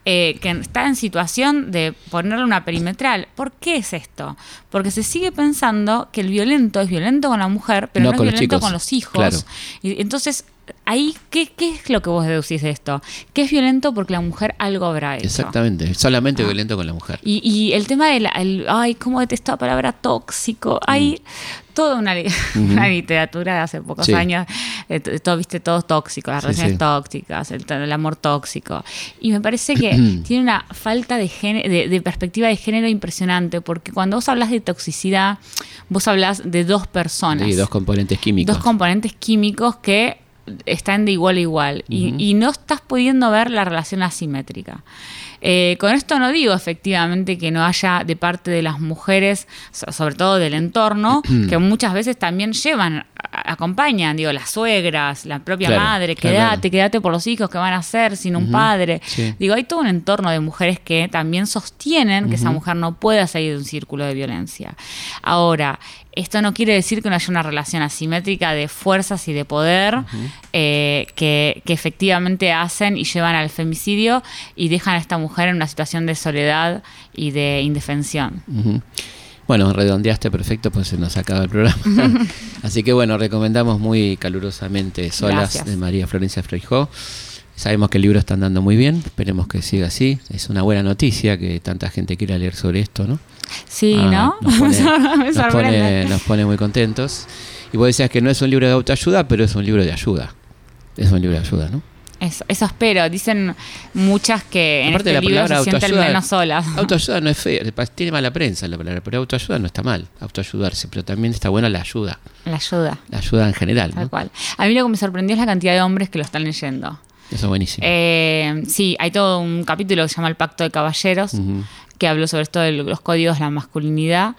eh, que está en situación de ponerle una perimetral. ¿Por qué es esto? Porque se sigue pensando que el violento es violento con la mujer, pero No es violento con los hijos. Claro. Y entonces, ahí, ¿qué, ¿qué es lo que vos deducís de esto? Que es violento porque la mujer algo habrá hecho. Exactamente, solamente Ah. violento con la mujer. Y, y el tema del, el- ay, cómo detesto la palabra tóxico. Hay toda una, li- [laughs] una literatura de hace pocos Sí. años, t- todo, viste, todo tóxico, las Sí, relaciones sí. tóxicas, el, el amor tóxico. Y me parece que [clears throat] tiene una falta de, de perspectiva de género impresionante, porque cuando vos hablas de toxicidad, vos hablas de dos personas Sí, dos componentes químicos. dos componentes químicos que están de igual a igual y, y no estás pudiendo ver la relación asimétrica. Eh, con esto no digo efectivamente que no haya de parte de las mujeres, so- sobre todo del entorno, [clears throat] que muchas veces también llevan, acompañan, digo, las suegras, la propia Claro, madre, quédate, claro. quédate por los hijos que van a hacer sin un padre. Sí. Digo, hay todo un entorno de mujeres que también sostienen que esa mujer no pueda salir de un círculo de violencia. Ahora, esto no quiere decir que no haya una relación asimétrica de fuerzas y de poder eh, que, que efectivamente hacen y llevan al femicidio y dejan a esta mujer en una situación de soledad y de indefensión. Bueno, redondeaste perfecto, pues se nos acaba el programa. [laughs] Así que bueno, recomendamos muy calurosamente Solas Gracias. de María Florencia Freijó. Sabemos que el libro está andando muy bien, esperemos que siga así. Es una buena noticia que tanta gente quiera leer sobre esto, ¿no? Sí, Ah, ¿no? Nos pone, [laughs] nos pone muy contentos. Y vos decías que no es un libro de autoayuda, pero es un libro de ayuda. Es un libro de ayuda, ¿no? Eso, eso espero. Dicen muchas que en Aparte este la libro palabra se sienten menos solas. [laughs] Autoayuda no es fea, tiene mala prensa la palabra, pero autoayuda no está mal, autoayudarse, pero también está buena la ayuda, La ayuda, la ayuda en general, tal ¿no? cual. A mí lo que me sorprendió es la cantidad de hombres que lo están leyendo. Eso es buenísimo. Eh, sí, hay todo un capítulo que se llama El Pacto de Caballeros, Ujú. que habló sobre esto de los códigos de la masculinidad.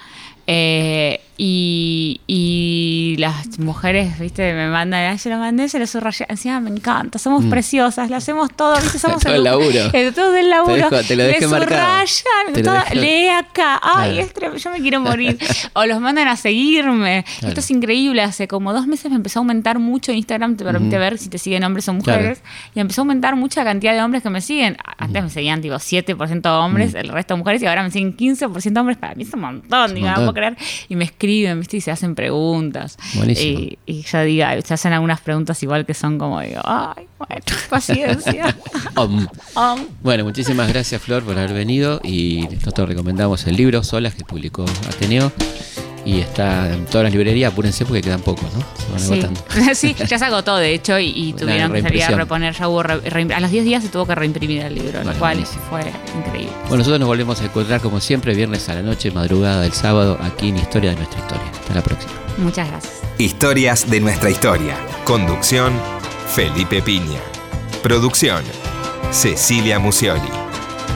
Eh, y, y las mujeres, viste, me mandan, "Ay, se lo mandé, se lo subrayé. Encima me encanta, somos preciosas, lo hacemos todo, viste, somos Mm. Todo el laburo. [laughs] Eh, todo el laburo. Te dejo- te lo dejé subrayan, Te todo- lee acá, ay, Claro. es yo me quiero morir. [laughs] o los mandan a seguirme. Claro. Esto es increíble, hace como dos meses me empezó a aumentar mucho Instagram, te permite ver si te siguen hombres o mujeres, y empezó a aumentar mucha cantidad de hombres que me siguen. Antes me seguían tipo 7% hombres, el resto mujeres, y ahora me siguen 15% hombres. Para mí es un montón, digo, no montón. Puedo creer. Y me escriben, ¿viste? Y se hacen preguntas. Buenísimo. Y, y yo digo, se hacen algunas preguntas igual que son como, digo, ay, bueno, [laughs] paciencia. [laughs] Om. Bueno, muchísimas gracias Flor por haber venido y nosotros recomendamos el libro Solas que publicó Ateneo y está en todas las librerías, apúrense porque quedan pocos, ¿no? Se van Sí. agotando. [laughs] sí, ya se agotó de hecho y, [laughs] tuvieron que salir a reponer, ya hubo re- a los 10 días se tuvo que reimprimir el libro, lo Bueno, cual buenísimo. fue increíble. Bueno, nosotros nos volvemos a encontrar como siempre viernes a la noche, madrugada del sábado, aquí en Historia de nuestra historia. Hasta la próxima. Muchas gracias. Historias de nuestra historia. Conducción, Felipe Piña. Producción, Cecilia Musioli.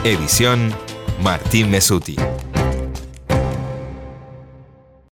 Edición, Martín Mesuti.